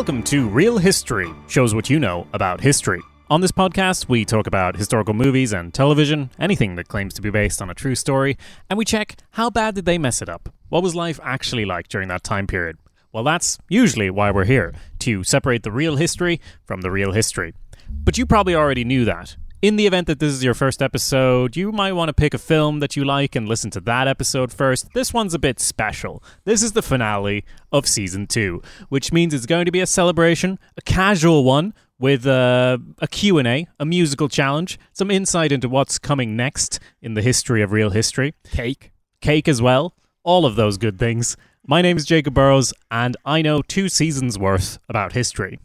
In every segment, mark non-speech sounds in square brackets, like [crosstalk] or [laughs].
Welcome to Real History, shows what you know about history. On this podcast, we talk about historical movies and television, anything that claims to be based on a true story, and we check how bad did they mess it up? What was life actually like during that time period? Well, that's usually why we're here, to separate the real history from the real history. But you probably already knew that. In the event that this is your first episode, you might want to pick a film that you like and listen to that episode first. This one's a bit special. This is the finale of season 2, which means it's going to be a celebration, a casual one with uh, a, a Q&A, a musical challenge, some insight into what's coming next in the history of real history, Cake. cake as well, all of those good things. My name is Jacob Burrows and I know 2 seasons worth about history.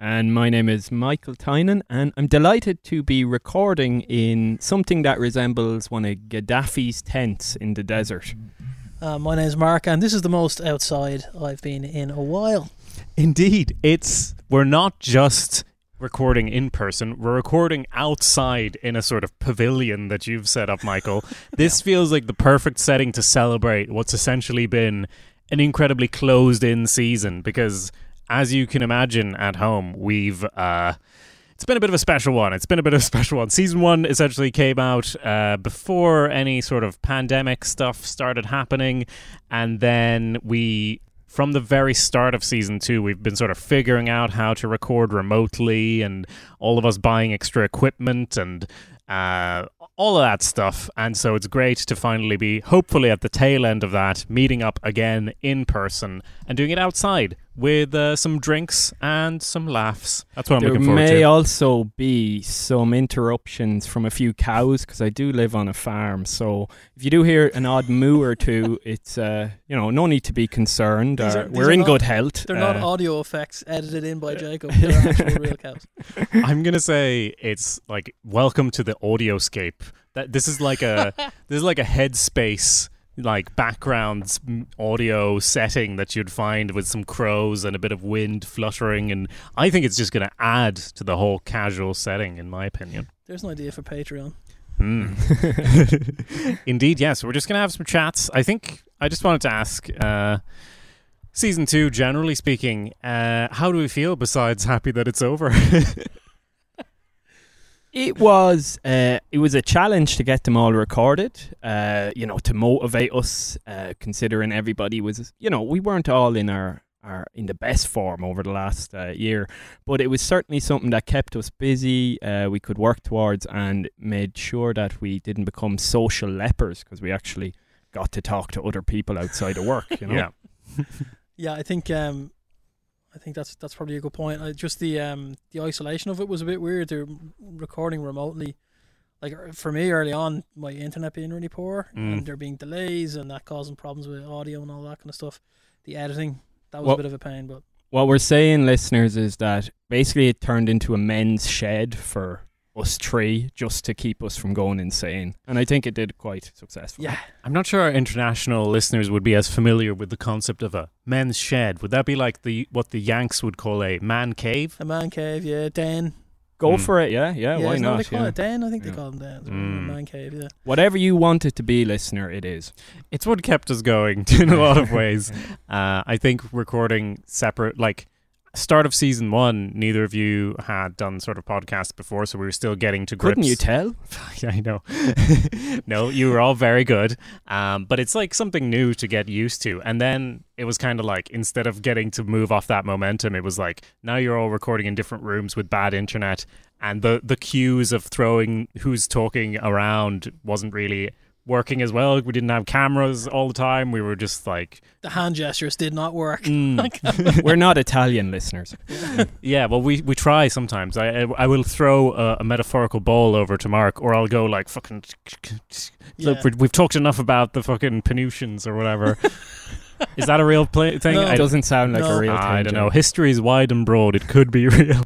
And my name is Michael Tynan, and I'm delighted to be recording in something that resembles one of Gaddafi's tents in the desert. Uh, my is Mark, and this is the most outside I've been in a while. Indeed, it's we're not just recording in person, we're recording outside in a sort of pavilion that you've set up, Michael. [laughs] This feels like the perfect setting to celebrate what's essentially been an incredibly closed in season because as you can imagine at home, we've uh it's been a bit of a special one. It's been a bit of a [laughs] special one. Season one essentially came out uh, before any sort of pandemic stuff started happening, and then we from the very start of season two, we've been sort of figuring out how to record remotely and all of us buying extra equipment and uh, all of that stuff. And so it's great to finally be, hopefully, at the tail end of that, meeting up again in person and doing it outside with uh, some drinks and some laughs. That's what I'm there looking forward may also be some interruptions from a few cows because I do live on a farm. So if you do hear an odd moo or two, [laughs] it's uh, you know no need to be concerned. These Uh, are- these we're in not- good health. They're not Uh, audio effects edited in by [laughs] Jacob. They're actual real cows. [laughs] I'm gonna say it's like welcome to the audioscape. That this is like a this is like a headspace like background audio setting that you'd find with some crows and a bit of wind fluttering and I think it's just going to add to the whole casual setting in my opinion. There's an idea for Patreon. Hmm. [laughs] Indeed, yes. We're just going to have some chats. I think I just wanted to ask uh season 2 generally speaking, uh how do we feel besides happy that it's over? [laughs] It was uh, it was a challenge to get them all recorded. Uh, you know, to motivate us, uh, considering everybody was, you know, we weren't all in our, in the best form over the last uh, year, but it was certainly something that kept us busy. Uh, we could work towards and made sure that we didn't become social lepers because we actually got to talk to other people outside of work. You know, [laughs] yeah. [laughs] Yeah, I think um, I think that's that's probably a good point. Uh, just the um, the isolation of it was a bit weird. They're recording remotely. Like er, for me early on, my internet being really poor, Mm. and there being delays, and that causing problems with audio and all that kind of stuff. The editing that was Well- a bit of a pain, but what we're saying, listeners, is that basically it turned into a men's shed for us three just to keep us from going insane. And I think it did quite successfully. yeah, I'm not sure our international listeners would be as familiar with the concept of a men's shed. Would that be like the what the Yanks would call a man cave? a man cave. Yeah, den. Go Mm. for it, yeah, yeah, why isn't that what not? they call yeah. it den. I think Yeah. they call them den. Mm. Man cave. Yeah. Whatever you want it to be, listener, it is. It's what kept us going [laughs] in a lot of [laughs] ways. Uh, I think recording separate, like start of season one, neither of you had done sort of podcasts before, so we were still getting to grips. Couldn't you tell? [laughs] yeah, I know. [laughs] no, you were all very good. Um, but it's like something new to get used to. And then it was kind of like instead of getting to move off that momentum, it was like now you're all recording in different rooms with bad internet, and the the cues of throwing who's talking around wasn't really working as well. We didn't have cameras all the time. We were just like, The hand gestures did not work. mm. [laughs] [laughs] We're not Italian listeners. [laughs] yeah. Well, we we try sometimes. I I, I will throw a, a metaphorical ball over to Mark, or I'll go like fucking. Yeah. Look, we- we've talked enough about the fucking Penutians or whatever. Is that a real play- thing? No. It doesn't sound like No. a real thing. I don't Joe. know. History is wide and broad. It could be real.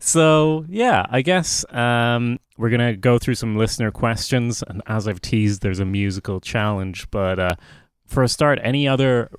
so yeah, I guess um, we're gonna go through some listener questions, and as I've teased, there's a musical challenge. But uh, for a start, any other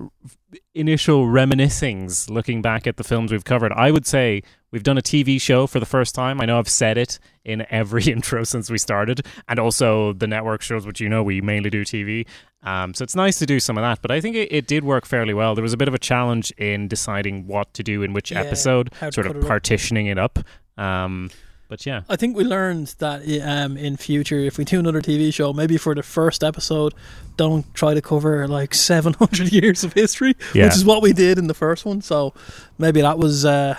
initial reminiscings looking back at the films we've covered? I would say we've done a TV show for the first time. I know I've said it in every [laughs] intro since we started, and also the network shows, which you know we mainly do TV. Um, so it's nice to do some of that, but I think it, it did work fairly well. There was a bit of a challenge in deciding what to do in which Yeah, episode, sort of it up. partitioning it up. Um, but yeah, I think we learned that um, in future, if we do another TV show, maybe for the first episode, don't try to cover like [laughs] 700 years of history, yeah. which is what we did in the first one. So maybe that was uh,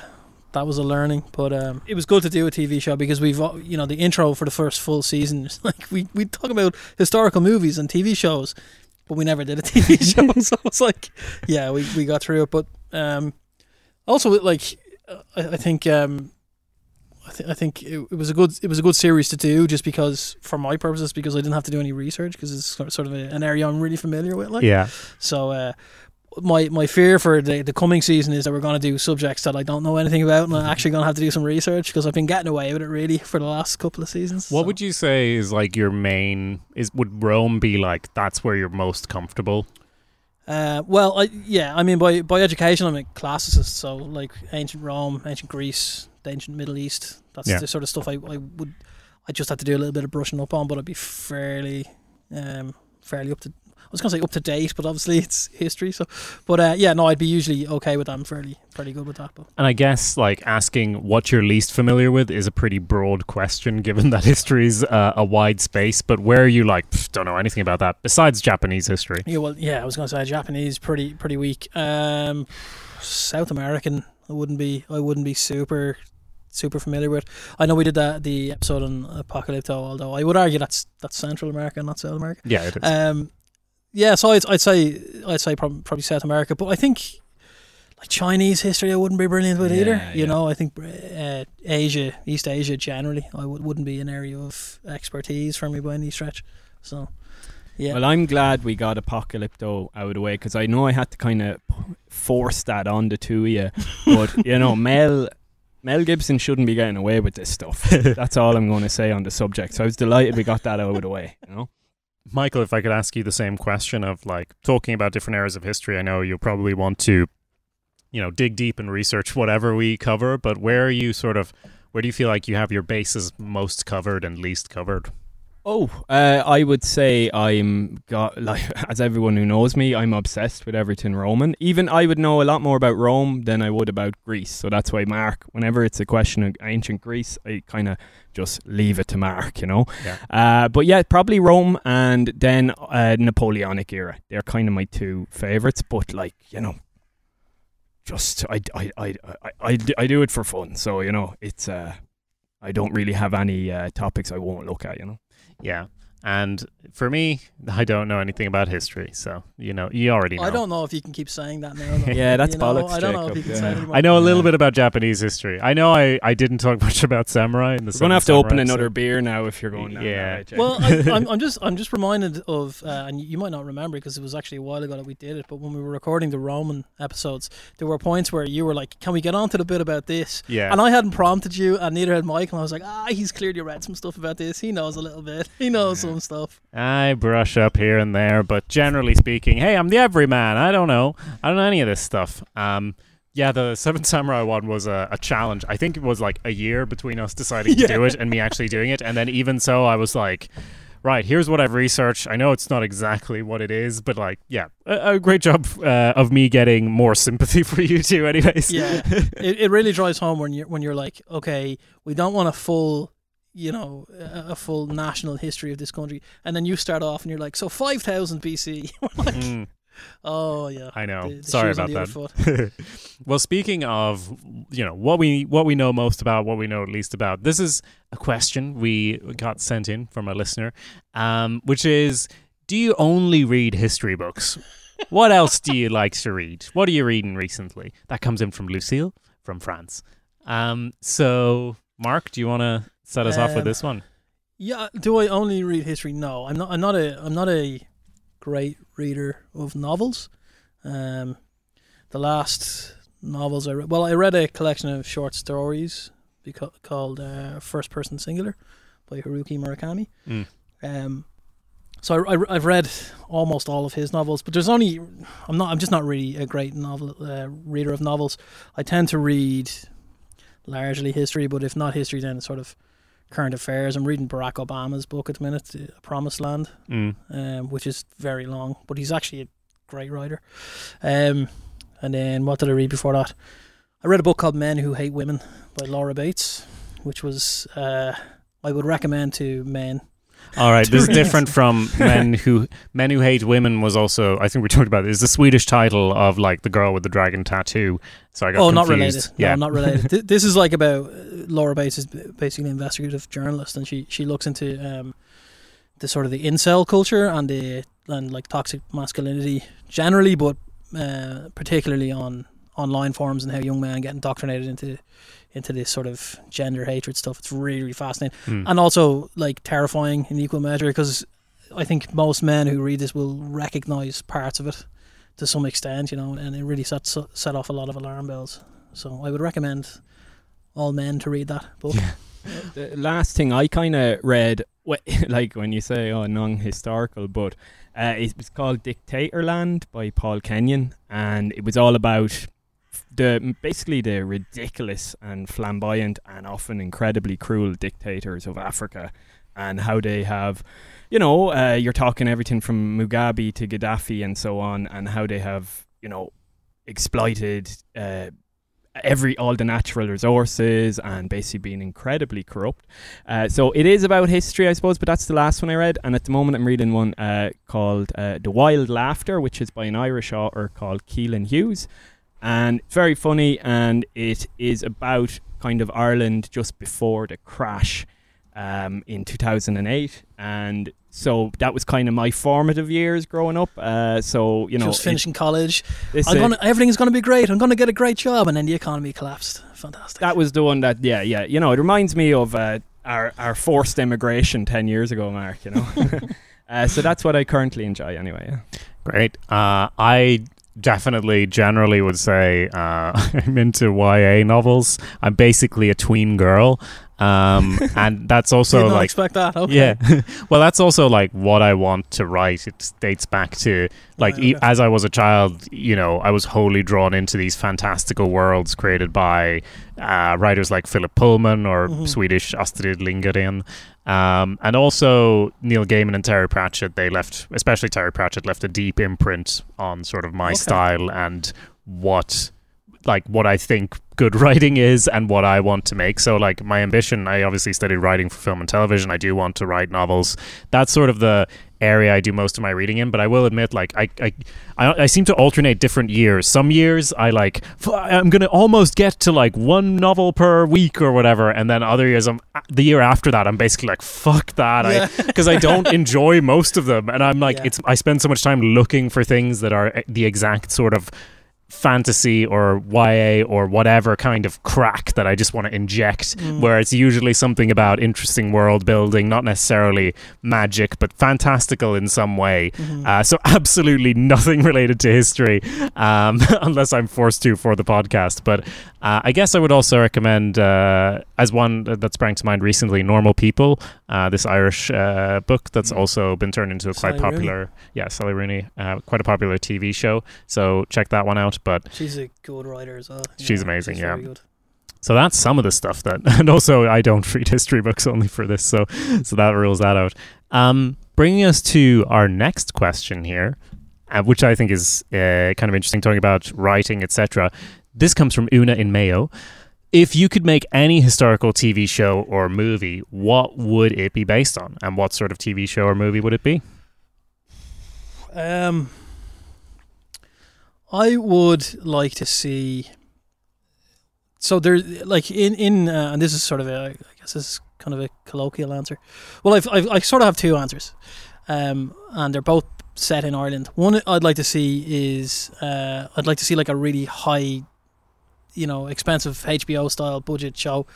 that was a learning, but um, it was good to do a TV show because we've uh, you know the intro for the first full season. is [laughs] Like we we talk about historical movies and TV shows, but we never did a [laughs] TV show. so it's like yeah, we we got through it, but um, also like I, I think. Um, I, th- I think it, it was a good it was a good series to do just because for my purposes because I didn't have to do any research because it's sort sort of a, an area I'm really familiar with like yeah. so uh, my my fear for the, the coming season is that we're going to do subjects that I don't know anything about and I'm actually going to have to do some research because I've been getting away with it really for the last couple of seasons What so. would you say is like your main? Is would Rome be like that's where you're most comfortable? Uh, well, I, yeah, I mean, by by education, I'm a classicist, so like ancient Rome, ancient Greece, the ancient Middle East. That's Yeah. the sort of stuff I, I would. I just have to do a little bit of brushing up on, but I'd be fairly, um, fairly up to. I was gonna say up to date, but obviously it's history. So, but uh, yeah, no, I'd be usually okay with that. I'm fairly, fairly good with that. But And I guess like asking what you're least familiar with is a pretty broad question, given that [laughs] history's uh, a wide space. But where are you like don't know anything about that besides Japanese history? yeah, well, yeah, I was gonna say Japanese, pretty, pretty weak. Um, South American, I wouldn't be, I wouldn't be super, super familiar with. I know we did that the episode on Apocalypto, although I would argue that's that's Central America, not South America. Yeah, it is. Um, yeah, so I'd, I'd say I'd say prob- probably South America, but I think like Chinese history, I wouldn't be brilliant with either. You yeah. know, I think uh, Asia, East Asia generally, I would, wouldn't be an area of expertise for me by any stretch. So, yeah, Well, I'm glad we got Apocalypto out of the way because I know I had to kind of force that on the two of you. [laughs] But, you know, Mel. Mel Gibson shouldn't be getting away with this stuff. [laughs] That's all I'm going to say on the subject. So I was delighted we got that out of the way. You know, Michael, if I could ask you the same question of like talking about different eras of history, I know you'll probably want to, you know, dig deep and research whatever we cover, but where are you sort of, where do you feel like you have your bases most covered and least covered? Oh, uh, I would say I'm got [laughs] like as everyone who knows me, I'm obsessed with everything Roman. Even I would know a lot more about Rome than I would about Greece. So that's why Mark, whenever it's a question of ancient Greece, I kind of just leave it to Mark, you know. Yeah. Uh, but yeah, probably Rome and then uh, Napoleonic era. They're kind of my two favorites. But like you know, just I I I I, I, I do it for fun. So you know, it's uh, I don't really have any uh, topics I won't look at. You know. Yeah. And for me, I don't know anything about history, so you know, you already know. I don't know if you can keep saying that now. Though. [laughs] Yeah, that's You know, bollocks, I don't know if Jacob, you can yeah. it anymore. I know a little Yeah. bit about Japanese history. I know I, I didn't talk [laughs] much about samurai in the We're gonna have to open Samurai another beer now if you're going down Yeah. that way, Well, I, I'm, [laughs] I'm just I'm just reminded of, uh, and you might not remember because it was actually a while ago that we did it. But when we were recording the Roman episodes, there were points where you were like, "Can we get on to the bit about this?" Yeah. And I hadn't prompted you, and neither had Michael. I was like, "Ah, he's clearly read some stuff about this. He knows a little bit. He knows some stuff." I brush up here and there, but generally speaking, hey, I'm the everyman. I don't know. I don't know any of this stuff. Um, yeah, the Seven Samurai one was a, a challenge. I think it was like a year between us deciding to [laughs] do it and me actually doing it. And then even so, I was like, right, here's what I've researched. I know it's not exactly what it is, but like, yeah, a, a great job uh, of me getting more sympathy [laughs] for you two, anyways. Yeah, [laughs] it, it really drives home when you're when you're like, okay, we don't want a full, you know, a, a full national history of this country, and then you start off and you're like, so five thousand BC. [laughs] We're like, Mm, oh yeah, I know. the- the Sorry about that. [laughs] well, speaking of, you know, what we what we know most about, what we know least about. This is a question we got sent in from a listener, um, which is, do you only read history books? [laughs] what else do you like to read? What are you reading recently? That comes in from Lucille from France. Um, so, Mark, do you want to set us off with Um, this one? Yeah, do I only read history? No, I'm not. I'm not a. I'm not a great reader of novels. Um, the last novels I read. Well, I read a collection of short stories beca- called uh, First Person Singular by Haruki Murakami. Mm. Um, So I, I, have read almost all of his novels, but there's only I'm not I'm just not really a great novel uh, reader of novels. I tend to read largely history, but if not history, then sort of current affairs. I'm reading Barack Obama's book at the minute, A Promised Land, Mm. um, which is very long, but he's actually a great writer. Um, and then what did I read before that? I read a book called Men Who Hate Women by Laura Bates, which was uh, I would recommend to men. All right, this is different from men who men who hate women was also I think we talked about it. Is the Swedish title of like the girl with the dragon tattoo? So I got Oh, not related. Yeah, No, not related. [laughs] This is like about uh, Laura Bates is basically an investigative journalist, and she she looks into um, the sort of the incel culture and the and like toxic masculinity generally, but uh, particularly on online forums and how young men get indoctrinated into into this sort of gender hatred stuff. It's really, really fascinating Hmm. and also like terrifying in equal measure because I think most men who read this will recognize parts of it to some extent, you know, and it really sets set off a lot of alarm bells. So I would recommend all men to read that book. [laughs] The last thing I kind of read, [laughs] like when you say oh non-historical, but uh, it was called Dictatorland by Paul Kenyon, and it was all about the basically the ridiculous and flamboyant and often incredibly cruel dictators of Africa, and how they have. You know, uh, you're talking everything from Mugabe to Gaddafi and so on, and how they have, you know, exploited uh, every all the natural resources and basically being incredibly corrupt. Uh, so it is about history, I suppose, but that's the last one I read. And at the moment, I'm reading one uh, called uh, "The Wild Laughter," which is by an Irish author called Caoilinn Hughes, and very funny. And it is about kind of Ireland just before the crash um, in 2008, and so that was kind of my formative years growing up. Uh, so you know, Just it- finishing college, this, I'm uh, gonna everything's gonna be great. I'm gonna get a great job, and then the economy collapsed. Fantastic. That was the one that, yeah, yeah. You know, it reminds me of uh, our our forced immigration ten years ago, Mark. You know, [laughs] [laughs] uh, so that's what I currently enjoy, anyway. Yeah. Great. Uh, I definitely generally would say uh, [laughs] I'm into YA novels. I'm basically a tween girl. Um, [laughs] and that's also like expect that. Okay. Yeah. [laughs] well, that's also like what I want to write. It dates back to like Right, e- as I was a child, you know, I was wholly drawn into these fantastical worlds created by uh, writers like Philip Pullman or Mhm. Swedish Astrid Lindgren. Um, and also Neil Gaiman and Terry Pratchett, they left, especially Terry Pratchett, left a deep imprint on sort of my Okay. style and what like what I think good [laughs] writing is and what I want to make. So like my ambition, I obviously studied writing for film and television. I do want to write novels. That's sort of the area I do most of my reading in. But I will admit, like I I, I, I seem to alternate different years. Some years I like "F- I'm gonna almost get to like one novel per week or whatever, and then other years I'm uh, the year after that I'm basically like fuck that. I Yeah. [laughs] because I don't enjoy most of them, and I'm like, Yeah. it's I spend so much time looking for things that are eh, the exact sort of fantasy or YA or whatever kind of crack that I just want to inject. Mm. Where it's usually something about interesting world building, not necessarily magic, but fantastical in some way. Mhm. Uh, so [laughs] absolutely nothing related to history, um, [laughs] unless I'm forced to for the podcast. But uh, I guess I would also recommend, uh, as one that sprang to mind recently, "Normal People," uh, this Irish uh, book that's Mm. also been turned into a quite Sally Rooney. popular, yeah, Sally Rooney, uh, quite a popular TV show. So check that one out. But She's a good writer as well. She's amazing, she's yeah. so that's some of the stuff that, [laughs] and also I don't read history books only for this, so so that rules that out. Um, bringing us to our next question here, uh, which I think is uh, kind of interesting, talking about writing, etc. This comes from Una in Mayo. If you could make any historical TV show or movie, what would it be based on, and what sort of TV show or movie would it be? Um, I would like to see. So there, like in in, uh, and this is sort of a, I guess this is kind of a colloquial answer. Well, I've, I've I sort of have two answers, um, and they're both set in Ireland. One I'd like to see is, uh, I'd like to see like a really high, you know, expensive HBO style budget show,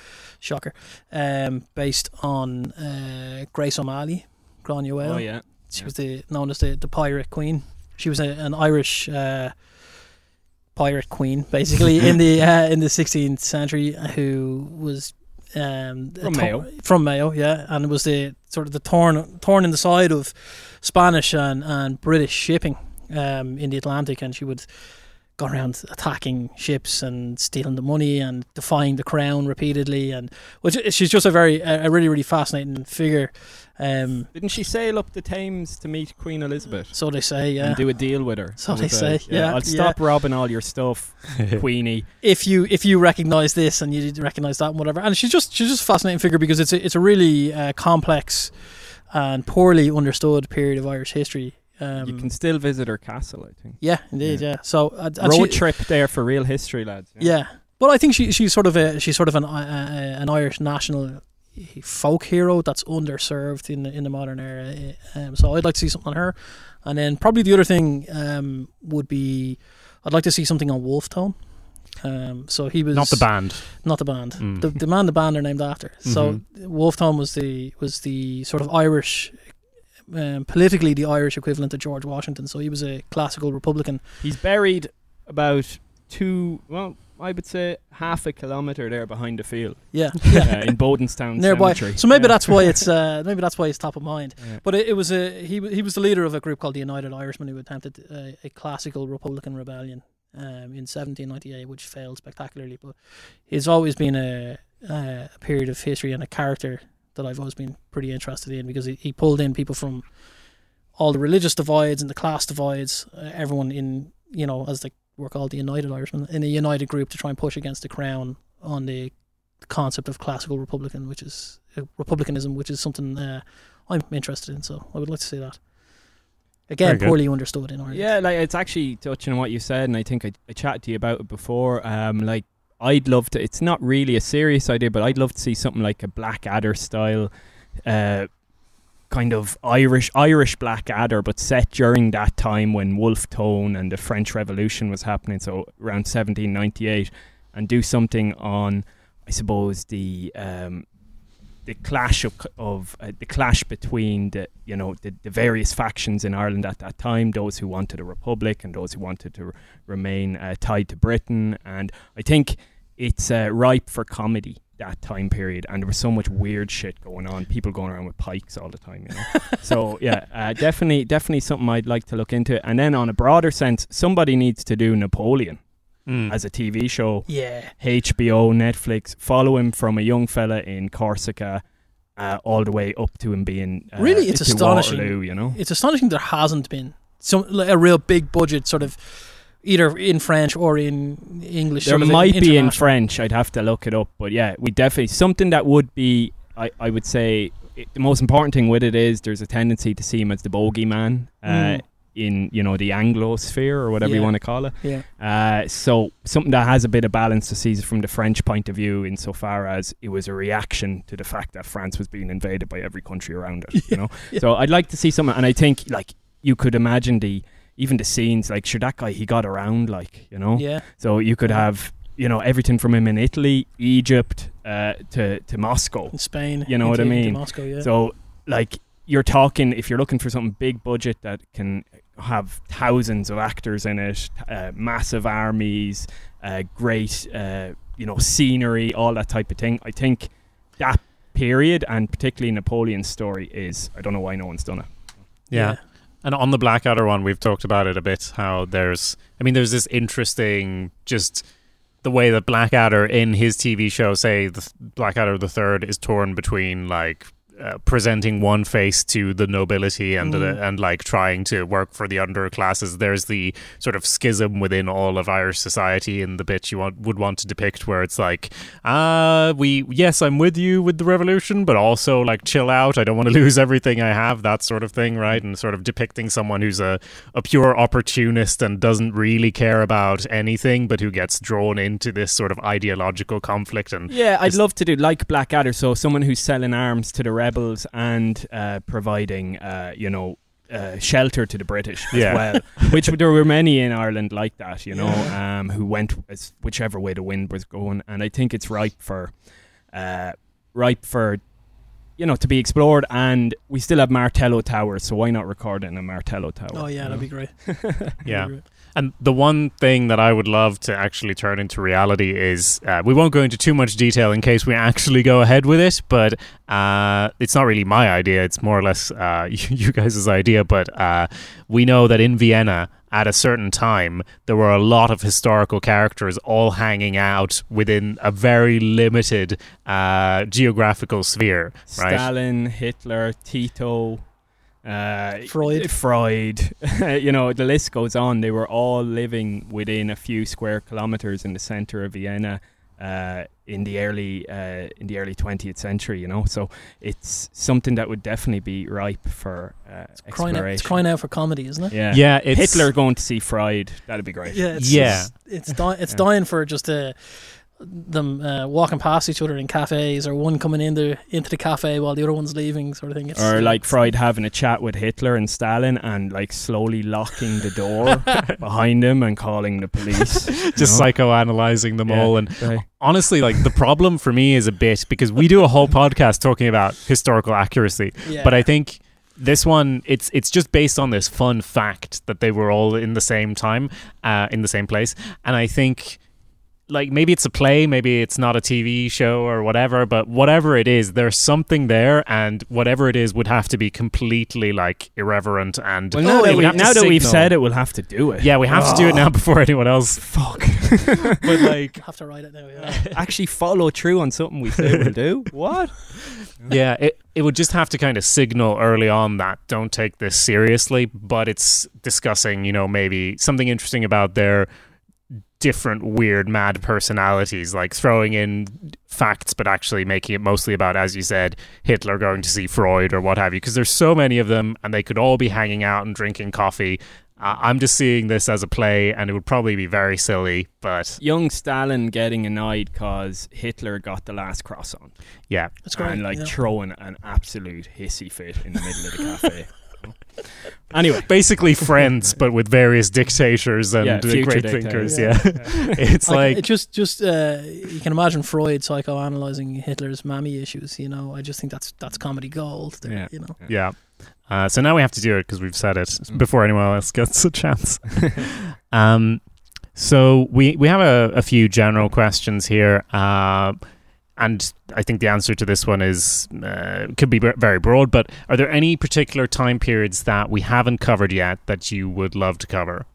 shocker, um, based on uh, Grace O'Malley, Granuaile. Oh yeah. She was the known as the, the pirate queen. She was a, an Irish uh, pirate queen, basically [laughs] in the uh, in the 16th century, who was Um, From Mayo. from Mayo, yeah, and it was the sort of the torn torn in the side of Spanish and, and British shipping um, in the Atlantic, and she would go around attacking ships and stealing the money and defying the crown repeatedly, and which she's just a very a, a really really fascinating figure. Um, Didn't she sail up the Thames to meet Queen Elizabeth so they say, yeah. and do a deal with her? So they was say, yeah, I'll yeah. stop robbing all your stuff, [laughs] Queenie. if you if you recognize this and you recognize that and whatever and she's just she's just a fascinating figure because it's a, it's a really uh, complex and poorly understood period of Irish history um, you can still visit her castle, I think. yeah indeed yeah, so uh, and Road she- trip there for real history, lads. yeah but I think she she's sort of a she's sort of an uh, an Irish national folk hero that's underserved in the, in the modern era um, so I'd like to see something on her and then probably the other thing um, would be I'd like to see something on Wolfe Tone um, so he was Not the band. not the band. Mm. The, the man the band are named after. So Mhm. Wolfe Tone was the was the sort of Irish, um, politically the Irish equivalent of George Washington. So he was a classical Republican. He's buried about two, well, I would say half a kilometre there behind the field Yeah, [laughs] uh, yeah, in [laughs] Bodenstown nearby. Cemetery. So maybe Yeah. that's why it's uh, [laughs] maybe that's why it's top of mind. Yeah. But it, it was a he he was the leader of a group called the United Irishmen who attempted a, a classical Republican rebellion um, in 1798, which failed spectacularly. But it's always been a, a period of history and a character that I've always been pretty interested in because he, he pulled in people from all the religious divides and the class divides, uh, everyone in you know as they were called the United Irishmen in a united group to try and push against the crown on the concept of classical republican, which is uh, republicanism, which is something uh, I'm interested in. So I would like to see that. Again, poorly understood in Ireland. Yeah, like it's actually touching on what you said, and I think I, I chatted to you about it before. Um, like I'd love to. It's not really a serious idea, but I'd love to see something like a Blackadder style, uh, kind of Irish Irish Blackadder, but set during that time when Wolfe Tone and the French Revolution was happening. So around 1798, and do something on, I suppose the um, the clash of, of uh, the clash between the you know the, the various factions in Ireland at that time, those who wanted a republic and those who wanted to r- remain uh, tied to Britain, and I think it's uh, ripe for comedy that time period, and there was so much weird shit going on, people going around with pikes all the time, you know. [laughs] so yeah, uh, definitely, definitely something I'd like to look into, and then on a broader sense, somebody needs to do Napoleon Mm. as a TV show. Yeah. HBO, Netflix, follow him from a young fella in Corsica uh, all the way up to him being uh, Really, it's astonishing. Waterloo, you know. It's astonishing there hasn't been some like a real big budget sort of either in French or in English. There might be in. French. I'd have to look it up, but yeah, we definitely something that would be. I, I would say it, the most important thing with it is there's a tendency to see him as the bogeyman uh, Mm. in you know the Anglo sphere or whatever you want to call it. Yeah. Uh, so something that has a bit of balance to see it from the French point of view, insofar as it was a reaction to the fact that France was being invaded by every country around it. [laughs] You know, yeah. so I'd like to see something, and I think like you could imagine the even the scenes like sure that guy he got around like you know, Yeah. so you could have you know everything from him in Italy, Egypt, uh, to to Moscow. In Spain. You know what I into- into mean? Moscow, yeah. So like you're talking if you're looking for something big budget that can have thousands of actors in it, uh, massive armies, uh, great uh, you know scenery, all that type of thing. I think that period and particularly Napoleon's story is I don't know why no one's done it. Yeah. And on the Blackadder one, we've talked about it a bit. How there's, I mean, there's this interesting, just the way that Blackadder in his TV show, say the Blackadder the Third, is torn between like uh, presenting one face to the nobility and Mm. uh, and like trying to work for the underclasses. There's the sort of schism within all of Irish society in the bit you want, would want to depict, where it's like, uh, we yes, I'm with you with the revolution, but also like chill out. I don't want to [laughs] lose everything I have, that sort of thing, right? And sort of depicting someone who's a, a pure opportunist and doesn't really care about anything, but who gets drawn into this sort of ideological conflict and Yeah, I'd love to do like Blackadder. So someone who's selling arms to the rebels and uh, providing, uh, you know, uh, shelter to the British as Yeah. well. Which there were many in Ireland like that, you know, um, who went as whichever way the wind was going. And I think it's ripe for, uh, ripe for you know to be explored, and we still have Martello Towers, so why not record it in a Martello Tower? Oh yeah, that'd know? be great. [laughs] That'd be Yeah. great. And the one thing that I would love to actually turn into reality is uh, we won't go into too much detail in case we [laughs] actually go ahead with it, but uh, it's not really my idea. It's more or less uh, [laughs] you guys' idea. But uh, we know that in Vienna, at a certain time, there were a lot of historical characters all hanging out within a very limited uh, geographical sphere, right? Stalin, Hitler, Tito, uh, Freud. [laughs] Freud. [laughs] you know, the list goes on. They were all living within a few square kilometers in the center of Vienna uh, in the early uh, in the early 20th century. You know, so it's something that would definitely be ripe for uh, Crying out, exploration. it's crying out for comedy, isn't it? Yeah. Yeah, it's Hitler going to see Freud. That'd be great. Yeah, it's, Yeah. it's it's, di- it's Yeah. dying for just uh, them uh, walking past each other in cafes, or one coming in the into the cafe while the other one's leaving, sort of thing. It's, Or like it's- Freud having a chat with Hitler and Stalin and like slowly locking the door [laughs] behind him and calling the police. [laughs] just know? psychoanalyzing them Yeah. all and Right. honestly like the problem for me is a bit because we do a whole podcast talking about historical accuracy yeah. but i think this one it's it's just based on this fun fact that they were all in the same time uh, in the same place and i think like maybe it's a play maybe it's not a tv show or whatever but whatever it is there's something there and whatever it is would have to be completely like irreverent and Well, now it that, we, have now that we've said it, we'll have to do it. yeah we have to do it now before anyone else [laughs] Fuck. [laughs] but like have to write it now. Yeah. [laughs] Actually, follow through on something we say we'll do. What? yeah, it, it would just have to kind of signal early on that don't take this seriously, but it's discussing, you know, maybe something interesting about their different weird mad personalities, like throwing in facts, but actually making it mostly about, as you said, Hitler going to see Freud or what have you, because there's so many of them and they could all be hanging out and drinking coffee. Uh, I'm just seeing this as a play, and it would probably be very silly, but Young Stalin getting annoyed because Hitler got the last cross on yeah, That's great. and like yeah. throwing an absolute hissy fit in the middle of the cafe. [laughs] [laughs] anyway, basically friends, but with various dictators and Yeah, great dictators. thinkers. Yeah, [laughs] it's Like, like it just just uh, you can imagine Freud psychoanalyzing Hitler's mammy issues. You know, I just think that's that's comedy gold. There, Yeah. You know, Yeah. Uh, so now we have to do it because we've said it before anyone else gets a chance. [laughs] um, so we we have a, a few general questions here, uh, and I think the answer to this one is uh, could be very broad. But are there any particular time periods that we haven't covered yet that you would love to cover?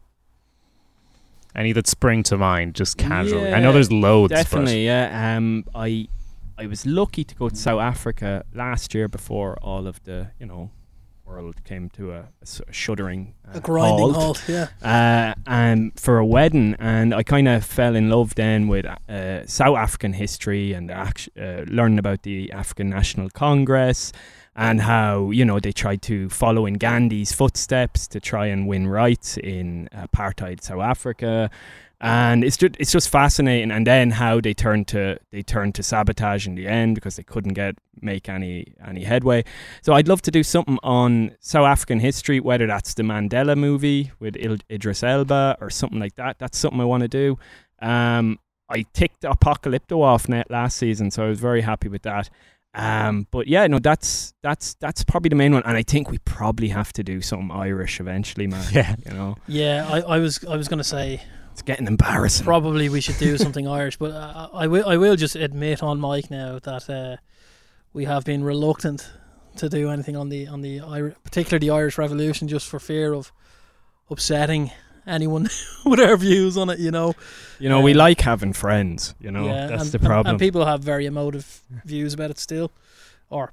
Any that spring to mind, just casually? I know there's loads. Definitely, yeah. Um, I I was lucky to go to South Africa last year before all of the you know world came to a, a shuddering uh, a grinding halt. halt. Yeah, uh, um, for a wedding, and I kind of fell in love then with uh, South African history and uh, learning about the African National Congress and how you know they tried to follow in Gandhi's footsteps to try and win rights in apartheid South Africa. And it's just it's just fascinating, and then how they turned to they turned to sabotage in the end because they couldn't get make any any headway. So I'd love to do something on South African history, whether that's the Mandela movie with Il- Idris Elba or something like that. That's something I want to do. Um, I ticked Apocalypto off net last season, so I was very happy with that. Um, but yeah, no, that's that's that's probably the main one, and I think we probably have to do some Irish eventually, man. [laughs] Yeah. you know, yeah. I, I was I was gonna say it's getting embarrassing. probably we should do something [laughs] Irish, but uh, I will I will just admit on mic now that uh, we have been reluctant to do anything on the on the Ir- particularly the Irish Revolution, just for fear of upsetting anyone [laughs] with our views on it. You know, You know, we Um, like having friends. You know, yeah, that's and, the and- problem. And, people have very emotive views about it still, or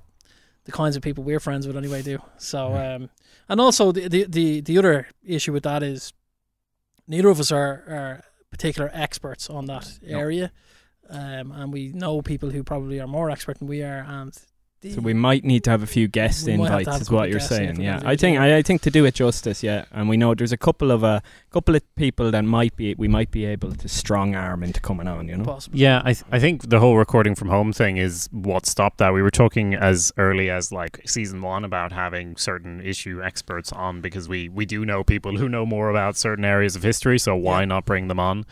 the kinds of people we're friends with anyway do. So, um, and also the, the the the other issue with that is neither of us are are particular experts on that No. area, um, and we know people who probably are more expert than we are, and the, So we might need to have a few guest We have invites, have is what you're saying. Yeah, I think. I, I think to do it justice, yeah, and we know there's a couple of a couple of people that might be we might be able to strong arm into coming on. You know, possible. Yeah, I th- I think the whole recording from home thing is what stopped that. We were talking as early as like season one about having certain issue experts on because we we do know people who know more about certain areas of history. So why Yeah. not bring them on?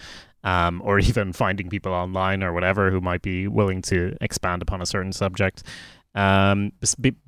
Um, or [laughs] even finding people online or whatever who might be willing to expand upon a certain subject. Um,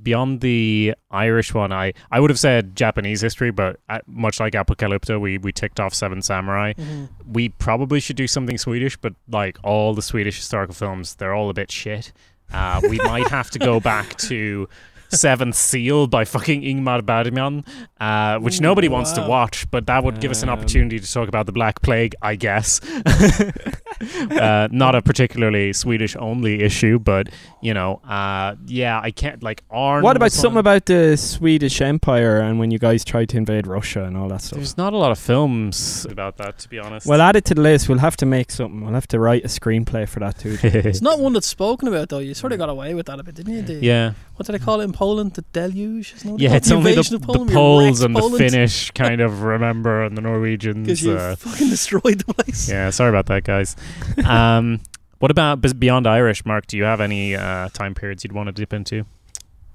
beyond the Irish one, I, I would have said Japanese history, but uh, much like Apocalypto, we, we ticked off Seven Samurai. Mhm. We probably should do something Swedish, but like all the Swedish historical films, they're all a bit shit. Uh, we might have to go back to Seventh Seal by fucking Ingmar Bergman, uh, which Ooh, nobody wants to watch, but that would give us an Um, opportunity to talk about the Black Plague, I guess. [laughs] [laughs] uh, not a particularly Swedish only issue, but you know, uh, yeah, I can't like Arn. What about something about the Swedish Empire and when you guys tried to invade Russia and all that stuff? There's not a lot of films about that, to be honest. Well, add it to the list. We'll have to make something. We'll have to write a screenplay for that too. [laughs] It's not one that's spoken about though. You sort of got away with that a bit, didn't you? The, yeah, What did I call it in Poland? The deluge? Isn't it yeah, it's only the, of the Poland. We Poles and the Finnish [laughs] kind of remember, and the Norwegians. because you Uh, fucking destroyed the place. [laughs] yeah, sorry about that, guys. Um, [laughs] what about beyond Irish, Mark? Do you have any uh, time periods you'd want to dip into?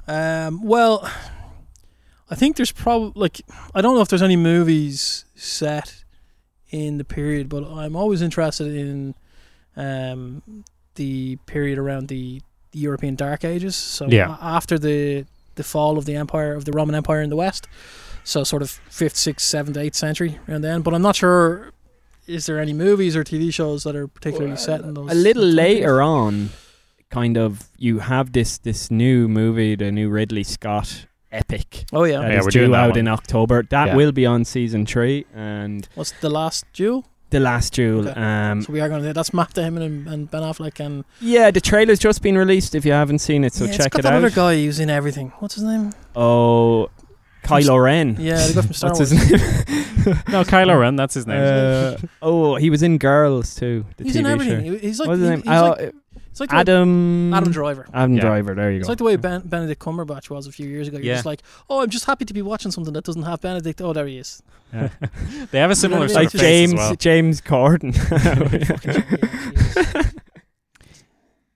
Um, well, I think there's probably like I don't know if there's any movies set in the period, but I'm always interested in um, the period around the, the European Dark Ages. So Yeah. after the the fall of the empire of the Roman Empire in the West, so sort of fifth, sixth, seventh, eighth century around then. But I'm not sure. Is there any movies or TV shows that are particularly set in those? a little those later periods? on, kind of, you have this this new movie, the new Ridley Scott epic. Oh yeah. that Yeah, is we're doing due that out one. in October. That Yeah. will be on season three and What's the last Jew? The last duel. Okay. Um, So we are going to. That's Matt Damon and, and Ben Affleck and yeah, the trailer's just been released. If you haven't seen it, so yeah, check it's got it that out. other guy who's in everything. What's his name? Oh, Kylo Ren. Yeah, the guy from Star [laughs] What's Wars. his name? [laughs] No, Kylo Ren. That's his name. Uh, oh, he was in Girls too. The He's TV in everything. Show. He's like, What's his he- name? he's Oh, like, it's like the way Adam. Adam Driver. Adam Yeah. Driver. There you go. It's like the way ben, Benedict Cumberbatch was a few years ago. You're Yeah. just like, oh, I'm just happy to be watching something that doesn't have Benedict. Oh, there he is. [laughs] they have a similar You know sort what of I mean? like face James as well. James Corden. [laughs] [laughs]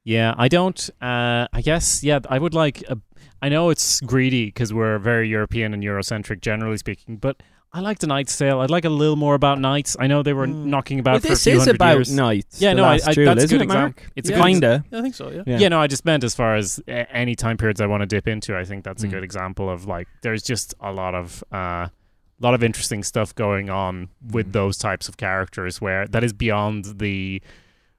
Yeah, I don't. Uh, I guess. Yeah, I would like. A, I know it's greedy because we're very European and Eurocentric, generally speaking. But I like the Knight's Tale. I'd like a little more about knights. I know they were Mm. knocking about Well, for a this few is hundred about years. knights. Yeah, the no, I- last I- duel, that's a isn't good it, Mark? example. It's a kinda. Yeah, I think so. Yeah. Yeah. Yeah, no, I just meant as far as uh, any time periods I want to dip into. I think that's a Mm. good example of like there's just a lot of uh, lot of interesting stuff going on with Mm. those types of characters where that is beyond the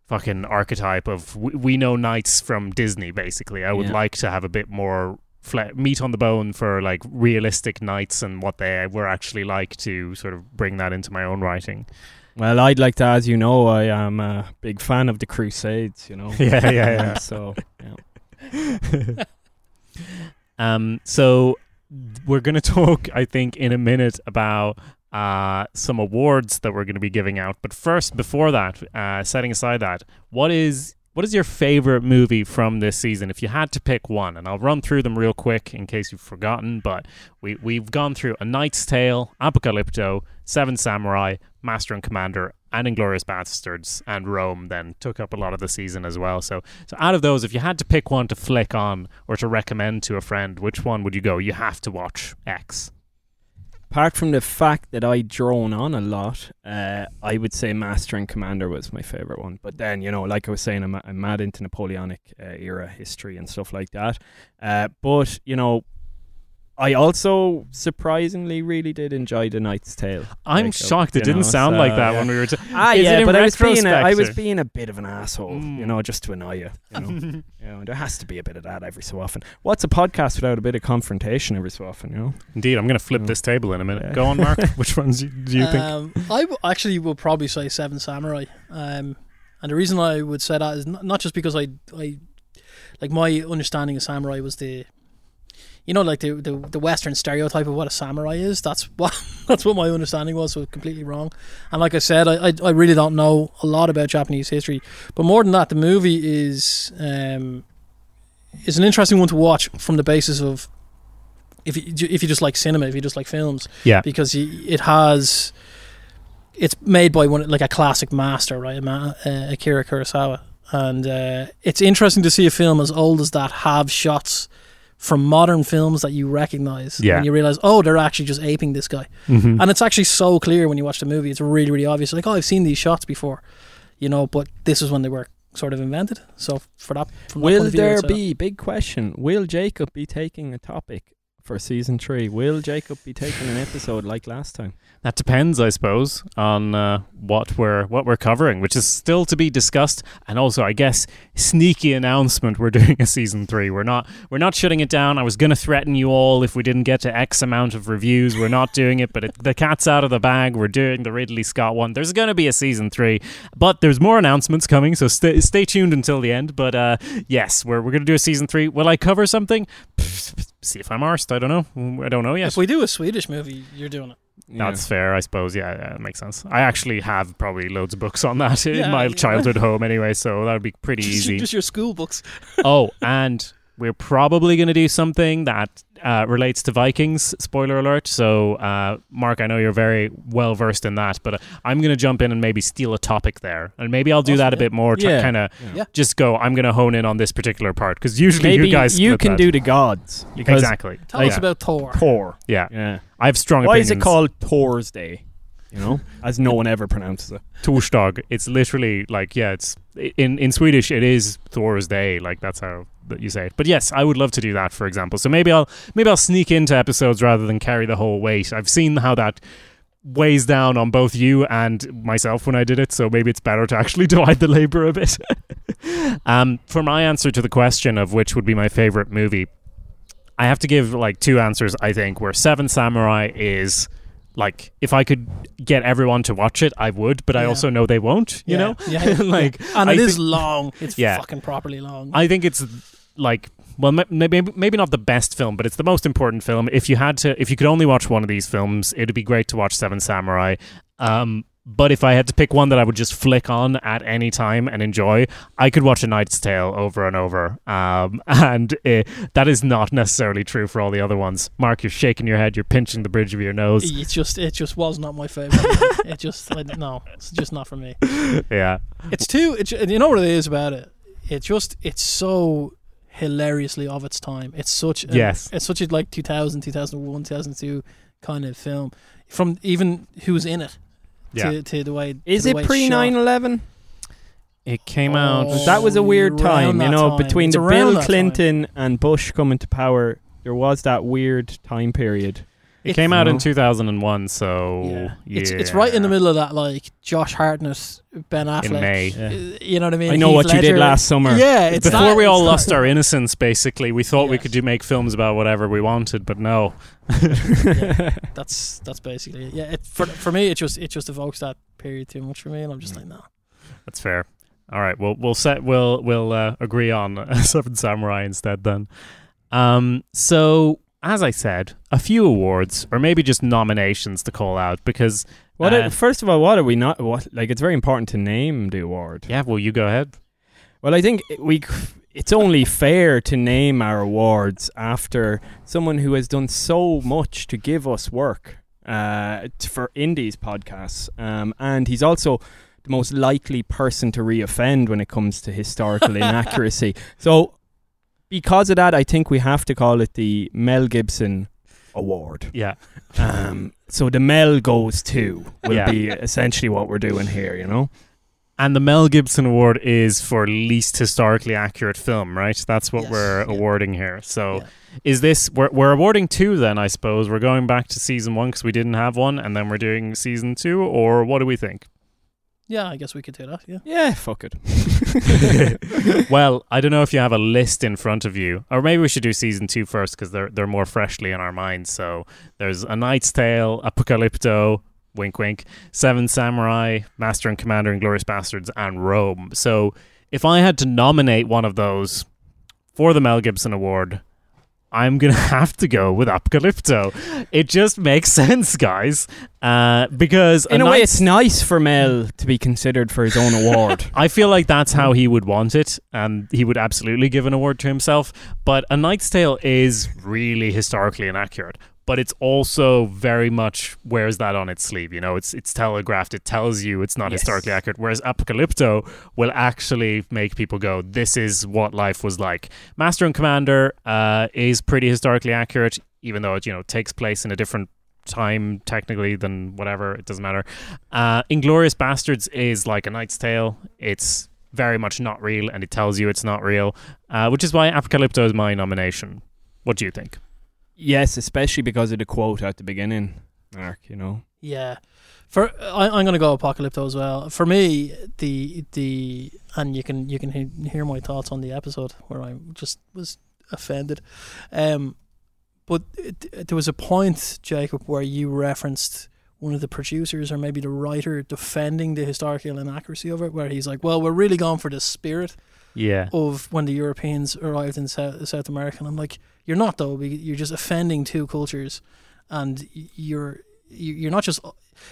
fucking archetype of we, we know knights from Disney. Basically, I would Yeah. like to have a bit more. Fle- meat on the bone for like realistic knights and what they were actually like to sort of bring that into my own writing. Well, I'd like to, as you know, I am a big fan of the Crusades. You know. [laughs] Yeah, yeah, yeah. so yeah. [laughs] Um, so we're going to talk, I think, in a minute about uh, some awards that we're going to be giving out. But first, before that, uh, setting aside that, what is what is your favorite movie from this season? If you had to pick one, and I'll run through them real quick in case you've forgotten. But we we've gone through A Knight's Tale, Apocalypto, Seven Samurai, Master and Commander, and Inglourious Basterds, and Rome. Then took up a lot of the season as well. So so out of those, if you had to pick one to flick on or to recommend to a friend, which one would you go? You have to watch X. Apart from the fact that I drone on a lot, uh, I would say Master and Commander was my favorite one. But then, you know, like I was saying, I'm, I'm mad into Napoleonic uh, era history and stuff like that. Uh, but you know, I also surprisingly really did enjoy The Knight's Tale. I'm Like, shocked. It didn't know, sound so, like that yeah. when we were. T- Ah, Is yeah, but I was being a, I was being a bit of an asshole, Mm. you know, just to annoy you. You know, [laughs] you know, there has to be a bit of that every so often. What's a podcast without a bit of confrontation every so often? You know. Indeed, I'm going to flip this table in a minute. Yeah. Go on, Mark. [laughs] which ones do you, do you think? Um, I w- actually will probably say Seven Samurai. Um, and the reason I would say that is not, not just because I, I, like my understanding of samurai was the, you know, like the, the the Western stereotype of what a samurai is. That's [laughs] what that's what my understanding was. So completely wrong. And like I said, I, I I really don't know a lot about Japanese history. But more than that, the movie is um, is an interesting one to watch from the basis of. If you, if you just like cinema, if you just like films, Yeah. because it has it's made by one like a classic master right uh, Akira Kurosawa and uh, it's interesting to see a film as old as that have shots from modern films that you recognize Yeah. and you realize oh they're actually just aping this guy Mhm. and it's actually so clear when you watch the movie it's really really obvious like oh I've seen these shots before you know but this is when they were sort of invented. So for that, from that Will point of view, there it's a- be big question? Will Jacob be taking a topic for season three? Will Jacob be taking an episode like last time? That depends, I suppose, on uh, what we're what we're covering, which is still to be discussed. And also, I guess, sneaky announcement: we're [laughs] doing a season three. We're not we're not shutting it down. I was going to threaten you all if we didn't get to X amount of reviews. We're not doing it, but it, the cat's out of the bag. We're doing the Ridley Scott one. There's going to be a season three, but there's more announcements coming, so stay stay tuned until the end. But uh, yes, we're we're going to do a season three. Will I cover something? See if I'm arsed. I don't know. I don't know yet. If we do a Swedish movie, you're doing it. That's fair, I suppose. Yeah, yeah, that makes sense. I actually have probably loads of books on that [laughs] in Yeah, my yeah. childhood home anyway, so that would be pretty Just, easy. just your school books. oh, and we're probably going to do something that uh, relates to Vikings. Spoiler alert. So, uh, Mark, I know you're very well versed in that, but uh, I'm going to jump in and maybe steal a topic there, and maybe I'll do Awesome, that a yeah. bit more. To Yeah. kind of Yeah. just go. I'm going to hone in on this particular part because usually Maybe you guys you can that. do the gods exactly. Tell Yeah. us about Thor. Thor. Yeah, Yeah. I have strong. Why is it called Thor's Day? You know, [laughs] as no one ever pronounces it. Torsdag. It's literally like yeah, it's in in Swedish it is Thor's day. Like that's how that you say it. But yes, I would love to do that for example. So maybe I'll maybe I'll sneak into episodes rather than carry the whole weight. I've seen how that weighs down on both you and myself when I did it, so maybe it's better to actually [laughs] divide the labor a bit. [laughs] um, for my answer to the question of which would be my favorite movie, I have to give like two answers. I think where Seven Samurai is like if I could get everyone to watch it, I would, but I also know they won't. You Yeah, know, yeah, [laughs] yeah, like And I it is long. It's Yeah. fucking properly long. I think it's like well maybe maybe not the best film, but it's the most important film. If you had to, if you could only watch one of these films, it'd be great to watch Seven Samurai. Um, but if I had to pick one that I would just flick on at any time and enjoy, I could watch A Knight's Tale over and over. Um, [laughs] and uh, that is not necessarily true for all the other ones. Mark, you're shaking your head. You're pinching the bridge of your nose. It just it just was not my favorite. [laughs] it just I, no, it's just not for me. yeah. It's too. It, you know what it is about it? It just it's so hilariously of its time. It's such a, Yes. It's such a like 2000, 2001, 2002 kind of film. From even who's in it Yeah. to, to the way Is to the it way pre shot. 9 11? It came out. Oh. That was a weird time, you know, time. between It's the Bill that time. Clinton and Bush coming to power. There was that weird time period. It came out in 2001, so Yeah. yeah. It's it's right in the middle of that like Josh Hartnett, Ben Affleck. in May. uh, You know what I mean? I know Heath what you did last summer. Yeah, it's Before that- we all lost that- our innocence, basically, we thought we could do make films about whatever we wanted, but no. [laughs] That's that's basically it. Yeah, it, for for me, it just it just evokes that period too much for me, and I'm just Mm. like, no. That's fair. All right, we'll we'll set we'll we'll uh, agree on [laughs] Seven Samurai instead then. Um, so as I said, a few awards or maybe just nominations to call out because What Uh, are- first of all, what are we not? What like it's very important to name the award. yeah, well you go ahead. Well, I think we it's only fair to name our awards after someone who has done so much to give us work uh, for Indies podcasts, um, and he's also the most likely person to reoffend when it comes to historical [laughs] inaccuracy. So, because of that, I think we have to call it the Mel Gibson Award. Yeah. Um, so the Mel goes to will Yeah. be essentially what we're doing here, you know. And the Mel Gibson Award is for least historically accurate film, right? That's what Yes, we're yeah. awarding here. So Yeah. is this we're we're awarding two then? I suppose we're going back to season one because we didn't have one, and then we're doing season two, or what do we think? Yeah, I guess we could do that. Yeah. Yeah, fuck it. [laughs] well, I don't know if you have a list in front of you, or maybe we should do season two first because they're they're more freshly in our minds. So there's A Knight's Tale, Apocalypto, wink wink, Seven Samurai, Master and Commander, and Glorious Bastards, and Rome. So if I had to nominate one of those for the Mel Gibson Award, I'm gonna [laughs] have to go with Apocalypto. It just makes [laughs] sense, guys, uh, because In a way, Knight's- it's nice for Mel to be considered for his own award. [laughs] I feel like that's how he would want it, and he would absolutely give an award to himself. But A Knight's Tale is really historically inaccurate, but it's also very much wears that on its sleeve. You know, it's it's telegraphed. It tells you it's not Yes. historically accurate. Whereas Apocalypto will actually make people go, "This is what life was like." Master and Commander uh, is pretty historically accurate, even though it you know takes place in a different time technically than whatever it doesn't matter uh inglourious basterds is like a knight's tale it's very much not real, and it tells you it's not real, uh, which is why Apocalypto is my nomination. What do you think? Yes, especially because of the quote at the beginning, Mark. You know. Yeah, for I, I'm gonna go Apocalypto as well. For me, the the and you can you can he- hear my thoughts on the episode where I just was offended. Um, but it, there was a point, Jacob, where you referenced one of the producers or maybe the writer defending the historical inaccuracy of it, where he's like, "Well, we're really going for the spirit Yeah. of when the Europeans arrived in South, South America." And I'm like, "You're not though. You're just offending two cultures, and you're you- you're not just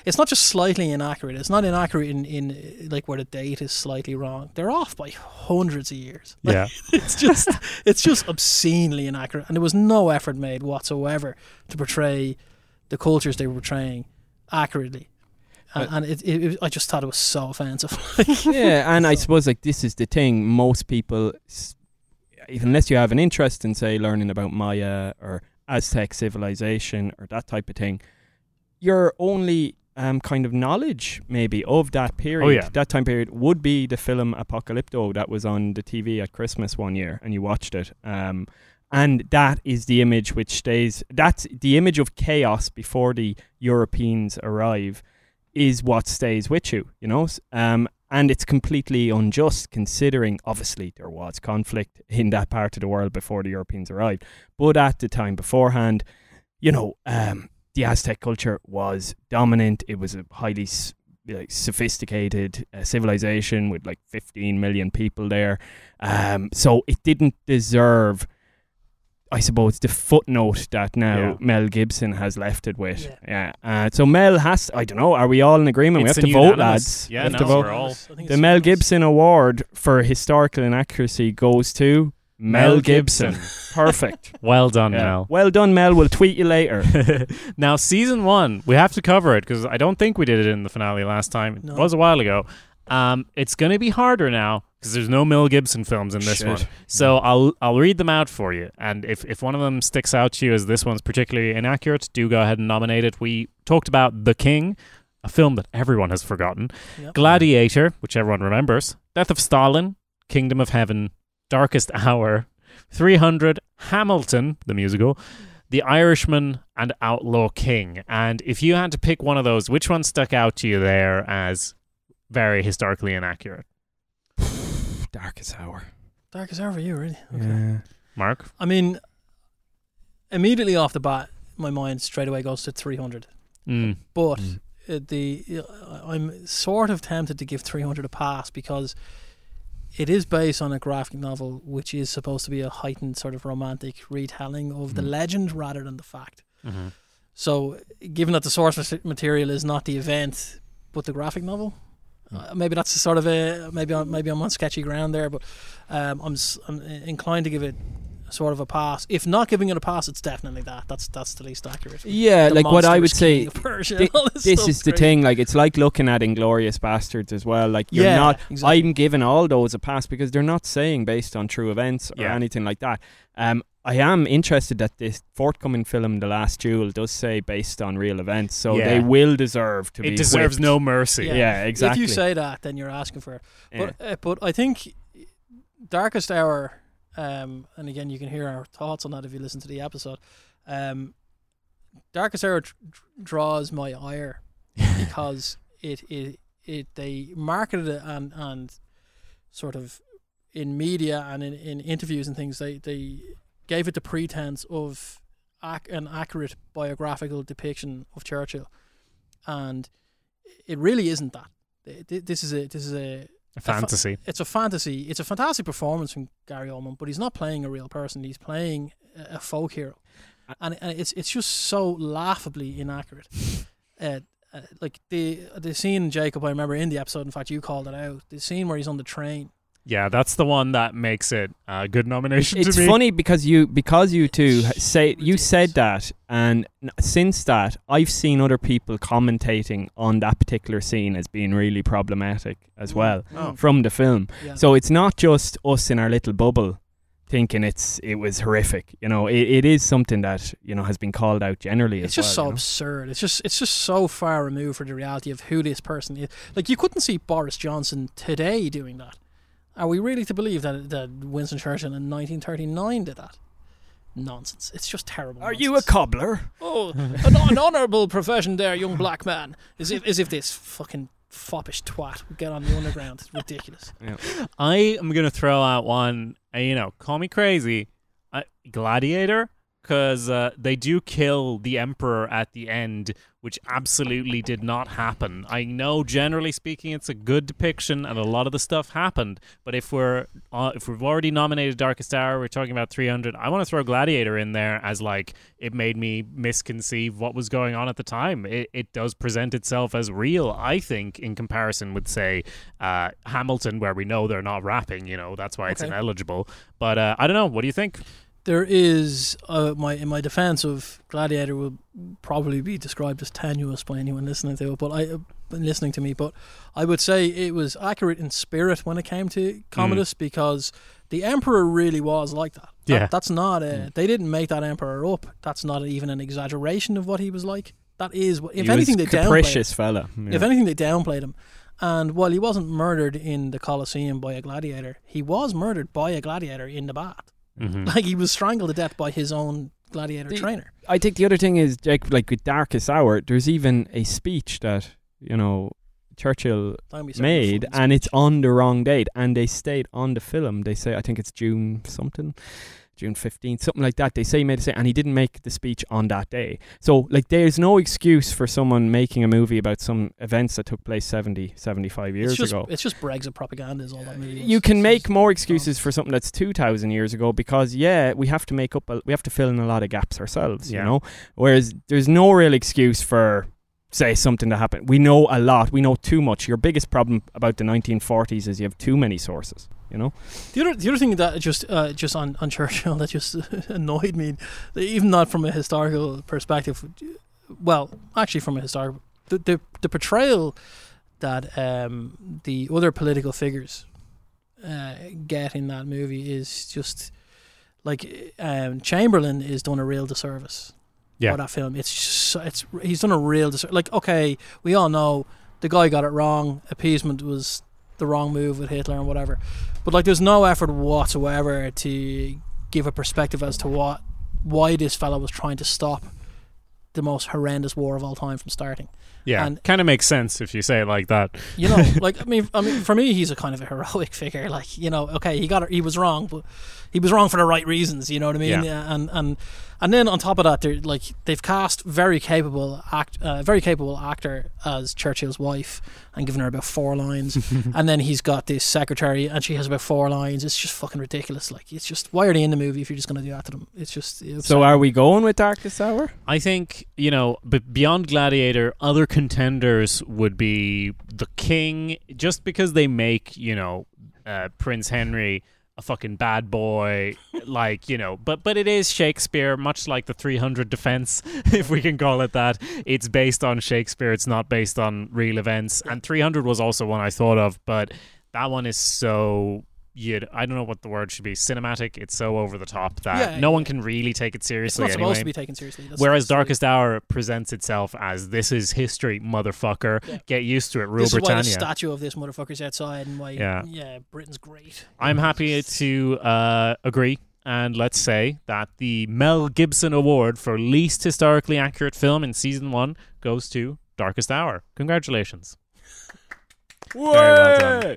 it's not just slightly inaccurate. It's not inaccurate in, in like where the date is slightly wrong. They're off by hundreds of years. Like, [laughs] Yeah. it's just it's just obscenely inaccurate, and there was no effort made whatsoever to portray the cultures they were portraying accurately. And, and it, it, it- I just thought it was so offensive. [laughs] yeah, and I suppose like this is the thing. Most people, unless you have an interest in say learning about Maya or Aztec civilization or that type of thing, your only um, kind of knowledge maybe of that period, Oh, yeah. that time period, would be the film Apocalypto that was on the TV at Christmas one year, and you watched it. Um, and that is the image which stays. That's the image of chaos before the Europeans arrive, is what stays with you. You know, um, and it's completely unjust considering obviously there was conflict in that part of the world before the Europeans arrived, but at the time beforehand, you know, um, the Aztec culture was dominant. It was a highly like sophisticated uh, civilization with like 15 million people there. Um, so it didn't deserve, I suppose, the footnote that now Yeah. Mel Gibson has left it with. Yeah. Yeah. Uh, so Mel has, I don't know, are we all in agreement? It's we have a to vote, lads. yeah, we have no, to vote. we're all- The Mel unanimous. Gibson Award for historical inaccuracy goes to Mel, Mel Gibson. Gibson. [laughs] Perfect. [laughs] Well done, Yeah. Mel. Well done, Mel. We'll tweet you later. [laughs] now, season one, we have to cover it because I don't think we did it in the finale last time. No. It was a while ago. Um, it's going to be harder now because there's no Mel Gibson films in this Shit. one. So I'll I'll read them out for you, and if if one of them sticks out to you as this one's particularly inaccurate, do go ahead and nominate it. We talked about The King, a film that everyone has forgotten. Yep. Gladiator, which everyone remembers. Death of Stalin, Kingdom of Heaven, Darkest Hour, 300, Hamilton, the musical, The Irishman, and Outlaw King. And if you had to pick one of those, which one stuck out to you there as very historically inaccurate? Darkest hour. Darkest hour for you, really. Okay. Yeah. Mark? I mean, immediately off the bat, my mind straight away goes to 300. Mm. But Mm. uh, the I'm sort of tempted to give 300 a pass because it is based on a graphic novel which is supposed to be a heightened sort of romantic retelling of the Mm. legend rather than the fact. Mm-hmm. So, given that the source material is not the event but the graphic novel. Uh, maybe that's a sort of a maybe I'm, maybe I'm on sketchy ground there, but um, I'm I'm inclined to give it sort of a pass. If not giving it a pass, it's definitely that. That's that's the least accurate. Yeah, The like what I would say, Persia [laughs] thi- this, this is the great. thing. Like it's like looking at Inglourious Basterds as well. Like you're yeah, not. Exactly. I'm giving all those a pass because they're not saying based on true events or Yeah. anything like that. Um, I am interested that this forthcoming film, The Last Duel, does say based on real events, so Yeah. they will deserve to be. It deserves whipped. no mercy. Yeah. Yeah, exactly. If you say that, then you're asking for it. Yeah. But uh, but I think Darkest Hour, um, and again you can hear our thoughts on that if you listen to the episode. Um, Darkest Hour dr- dr- draws my ire [laughs] because it it it they marketed it and and sort of in media and in, in interviews and things they they gave it the pretense of ac- an accurate biographical depiction of Churchill, and it really isn't that. Th- th- This is a this is a A fantasy. it's a fantasy. It's a fantastic performance from Gary Oldman, but he's not playing a real person. He's playing a, a folk hero, and, and it's it's just so laughably inaccurate. Uh, uh, like the the scene, Jacob, I remember in the episode. In fact, you called it out. The scene where he's on the train. Yeah, that's the one that makes it a good nomination it's to me. funny because you because you two say you said that and since that I've seen other people commentating on that particular scene as being really problematic as mm. well Oh. from the film Yeah. so it's not just us in our little bubble thinking it's it was horrific you know it, it is something that you know has been called out generally it's as just well, so you know? absurd. It's just it's just so far removed from the reality of who this person is. Like you couldn't see Boris Johnson today doing that. Are we really to believe that that Winston Churchill in 1939 did that? Nonsense. It's just terrible. Are you a cobbler? Oh, an, an honourable profession there, young black man. As if, as if this fucking foppish twat would get on the underground. It's ridiculous. [laughs] I am gonna throw out one. uh, You know, call me crazy. Uh, Gladiator, because uh, they do kill the emperor at the end, which absolutely did not happen. I know, generally speaking, it's a good depiction, and a lot of the stuff happened. But if we're uh, if we've already nominated Darkest Hour, we're talking about 300. I want to throw Gladiator in there as like it made me misconceive what was going on at the time. It, it does present itself as real, I think, in comparison with say uh, Hamilton, where we know they're not rapping. You know, that's why it's Okay. ineligible. But uh, I don't know. What do you think? There is uh, my in my defence of Gladiator will probably be described as tenuous by anyone listening to it, but I uh, listening to me. But I would say it was accurate in spirit when it came to Commodus because the Emperor really was like that. That- Yeah. that's not a, they didn't make that Emperor up. That's not even an exaggeration of what he was like. That is if he anything they downplayed. capricious fella. If anything, they downplayed him. And while he wasn't murdered in the Colosseum by a gladiator, he was murdered by a gladiator in the bath. Mm-hmm. Like he was strangled to death by his own gladiator The- trainer. I think the other thing is, Jake, like with Darkest Hour, there's even a speech that you know Churchill Time we started made, and it's on the wrong date, and they stayed on the film. They say, I think it's June something. June 15th, something like that. They say he made a say, and he didn't make the speech on that day. So, like, there's no excuse for someone making a movie about some events that took place 70, 75 years it's just, ago. It's just Brexit propaganda, is all that movie is. You can It's make more excuses for something that's 2,000 years ago because, yeah, we have to make up, a, we have to fill in a lot of gaps ourselves, Yeah. you know? Whereas there's no real excuse for, say, something that happened. We know a lot, we know too much. Your biggest problem about the 1940s is you have too many sources, you know? The other, the other thing that just, uh, just on, on Churchill [laughs] that just [laughs] annoyed me, even not from a historical perspective, well, actually from a historical, the the, the portrayal that um, the other political figures uh, get in that movie is just like um, Chamberlain is done a real disservice. Yeah. For that film, it's just, it's he's done a real disservice. Like, okay, we all know the guy got it wrong. Appeasement was the wrong move with Hitler and whatever. But like, there's no effort whatsoever to give a perspective as to what why this fellow was trying to stop the most horrendous war of all time from starting. Yeah, And- kind of makes sense if you say it like that. You know, [laughs] like I mean, I mean, for me, he's a kind of a [laughs] heroic figure. Like you know, okay, he got he was wrong, but he was wrong for the right reasons. You know what I mean? Yeah. And and and then on top of that, they're like they've cast very capable act, uh, very capable actor as Churchill's wife, and given her about four lines. [laughs] and then he's got this secretary, and she has about four lines. It's just fucking ridiculous. Like it's just why are they in the movie if you're just going to do that to them? It's just it's So are we going with Darkest Hour? I think you know, but beyond Gladiator, other contenders would be the King, just because they make you know uh, Prince Henry a fucking bad boy, like you know. But but it is Shakespeare, much like the 300 Defense, [laughs] if we can call it that. It's based on Shakespeare. It's not based on real events. And 300 was also one I thought of, but that one is so. You, I don't know what the word should be. Cinematic. It's so over the top that Yeah, no yeah. one can really take it seriously. it's seriously. not anyway. supposed to be taken seriously. That's- Whereas that's the- Darkest Hour presents itself as this is history, motherfucker. Yeah. Get used to it, rule this is why the statue of this motherfucker's outside, and why Yeah. yeah, Britain's great. I'm happy to uh, agree. And let's say that the Mel Gibson Award for least historically accurate film in season one goes to Darkest Hour. Congratulations. Very well done.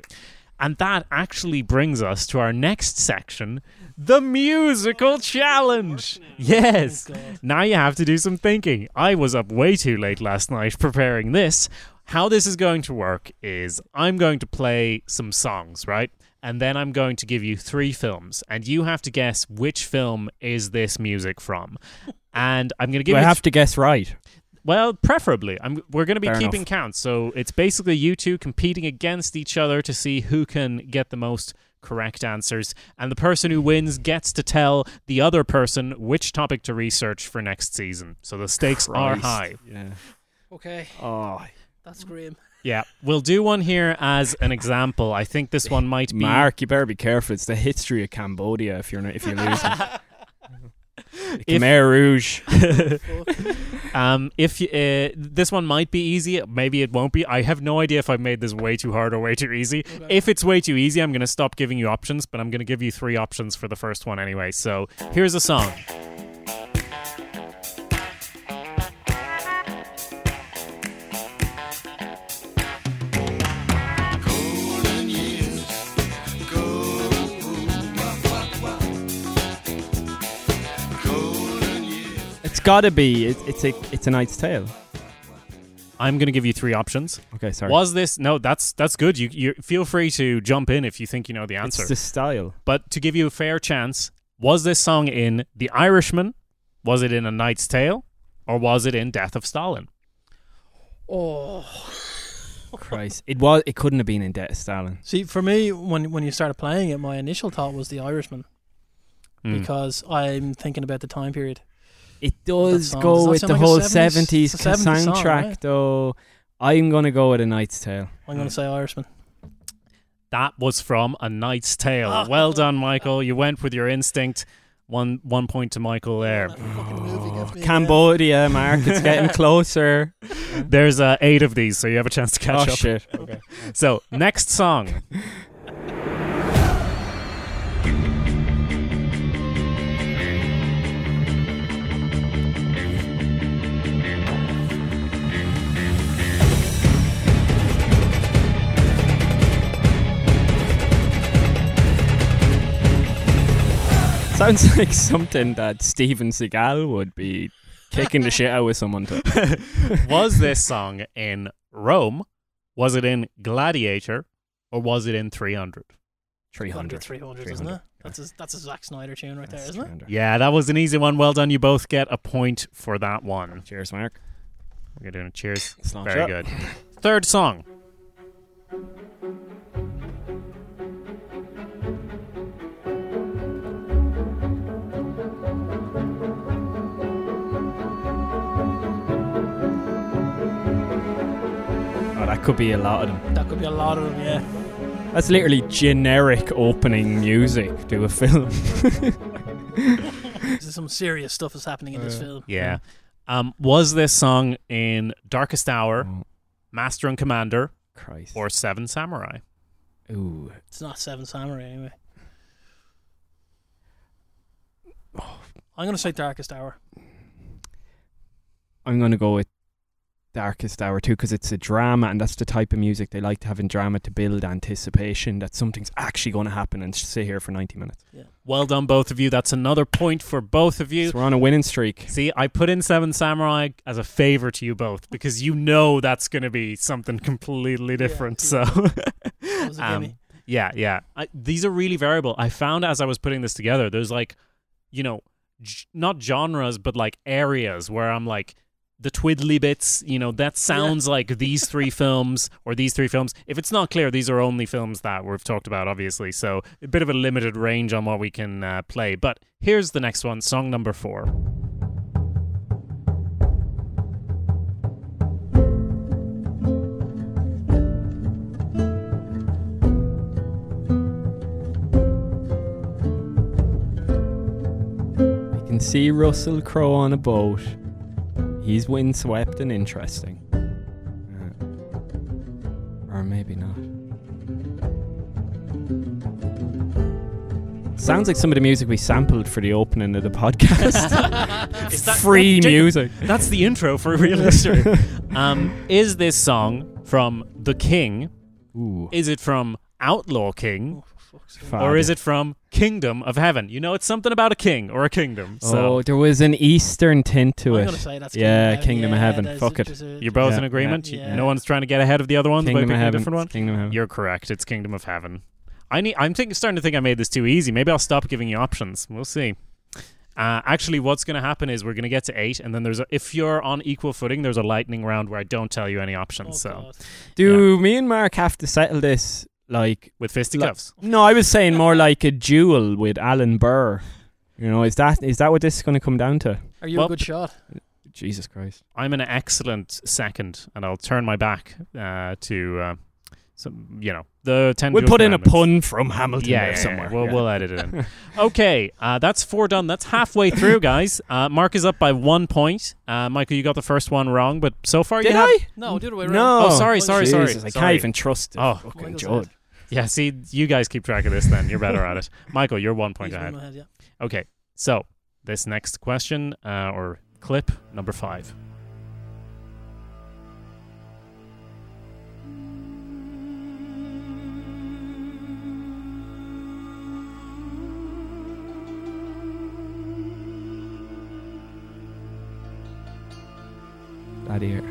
And that actually brings us to our next section the musical challenge. Yes. Oh, Now you have to do some thinking. I was up way too late last night [laughs] preparing this. How this is going to work is I'm going to play some songs, right? And then I'm going to give you three films, and you have to guess which film is this music from. [laughs] And I'm going to give Do I you have to guess right? Well, preferably. I'm, we're going to be Fair keeping enough. count. So it's basically you two competing against each other to see who can get the most correct answers. And the person who wins gets to tell the other person which topic to research for next season. So the stakes are high. Yeah. Okay, Oh, that's grim. Yeah. We'll do one here as an example. I think this one might be. Mark, you better be careful. It's the history of Cambodia if you're not, if you're losing. [laughs] If- Khmer Rouge. [laughs] Um, if you, uh, this one might be easy, maybe it won't be. I have no idea if I've made this way too hard or way too easy. Okay. If it's way too easy, I'm going to stop giving you options, but I'm going to give you three options for the first one anyway. So here's a song. Gotta be. It, it's a. It's a Knight's Tale. I'm going to give you three options. Okay, sorry. Was this no? That's that's good. You you feel free to jump in if you think you know the answer. It's the style. but to give you a fair chance, was this song in The Irishman? Was it in A Knight's Tale? Or was it in Death of Stalin? Oh, Christ, it was. It couldn't have been in Death of Stalin. see, for me, when when you started playing it, my initial thought was The Irishman Hmm. because I'm thinking about the time period. It does song- go with the like whole 70s seventies it's a 70s song, soundtrack, right? though. I'm gonna go with a Knight's Tale. I'm going to say Irishman. That was from A Knight's Tale. Oh. Well done, Michael. You went with your instinct. One one point to Michael there. That fucking me again. Cambodia, Mark. It's getting [laughs] closer. There's uh, eight of these, so you have a chance to catch oh up. shit. Okay. So next song. [laughs] Sounds [laughs] like something that Steven Seagal would be kicking the shit out with someone to. [laughs] was this song in Rome? Was it in Gladiator? Or was it in 300? 300. 300, isn't it? That's a, that's a Zack Snyder tune right there, That's isn't it? Yeah, that was an easy one. Well done. You both get a point for that one. Cheers, Mark. We're doing a cheers. Sláinte. Very good. Third song. Could be a lot of them. That could be a lot of them, yeah. That's literally generic opening music to a film. [laughs] There's some serious stuff is happening in this film. Yeah. Um, was this song in Darkest Hour, Oh, Master and Commander, Christ. or Seven Samurai? Ooh. It's not Seven Samurai anyway. [sighs] I'm going to say Darkest Hour. I'm going to go with Darkest Hour too because it's a drama and that's the type of music they like to have in drama to build anticipation that something's actually going to happen and sit here for 90 minutes. Yeah. Well done, both of you. That's another point for both of you. So we're on a winning streak. See, I put in Seven Samurai as a favor to you both because you know that's going to be something completely different. yeah. [laughs] So, That was a [laughs] Um, yeah, yeah. I, these are really variable. I found as I was putting this together, there's like, you know, g- not genres, but like areas where I'm like, the twiddly bits, you know, that sounds like these three [laughs] films or these three films. If it's not clear, these are only films that we've talked about, obviously. So a bit of a limited range on what we can uh, play. But here's the next one, song number four. You can see Russell Crowe on a boat. He's windswept and interesting. Uh, or maybe not. Sounds like some of the music we sampled for the opening of the podcast. [laughs] [laughs] Is that- Free Jake, music. That's the intro for a real [laughs] history. um, is this song from The King? Ooh. Is it from Outlaw King? Oh, for fuck's sake. Or is it from Kingdom of Heaven? You know, it's something about a king or a kingdom. So Oh, there was an Eastern tint to I'm it. going to say that's Yeah, Kingdom, Kingdom of Heaven. Fuck it. there's a- you're both Yeah, in agreement. yeah. No one's trying to get ahead of the other ones by Kingdom of picking a Heaven. different one. Kingdom of Heaven. You're correct. It's Kingdom of Heaven. I need. I'm think, starting to think I made this too easy. Maybe I'll stop giving you options. We'll see. Uh, actually, what's going to happen is we're going to get to eight, and then there's a, if you're on equal footing, there's a lightning round where I don't tell you any Oh, options. so God. Do me and Mark have to settle this like with fisticuffs. No, I was saying more like a duel with Aaron Burr. You know, is that is that what this is going to come down to? Are you Well- a good shot? Jesus Christ! I'm an excellent second, and I'll turn my back uh, to uh, So you know the ten. We'll put in a pun from Hamilton Yeah, there yeah, yeah, somewhere. We'll, yeah. we'll edit it in. [laughs] okay, uh, that's four done. That's halfway through, guys. Uh, Mark is up by one point. Uh, Michael, you got the first one wrong, but so far Did you have. I? No, the other way around. No. Oh, sorry, sorry, sorry. I can't even trust it. Oh. fucking Michael's judge. ahead. Yeah, see, you guys keep track of this. Then you're better at it. [laughs] Michael, you're one point He's ahead. ahead, yeah. Okay, so this next question uh, or clip number five. Gladiator.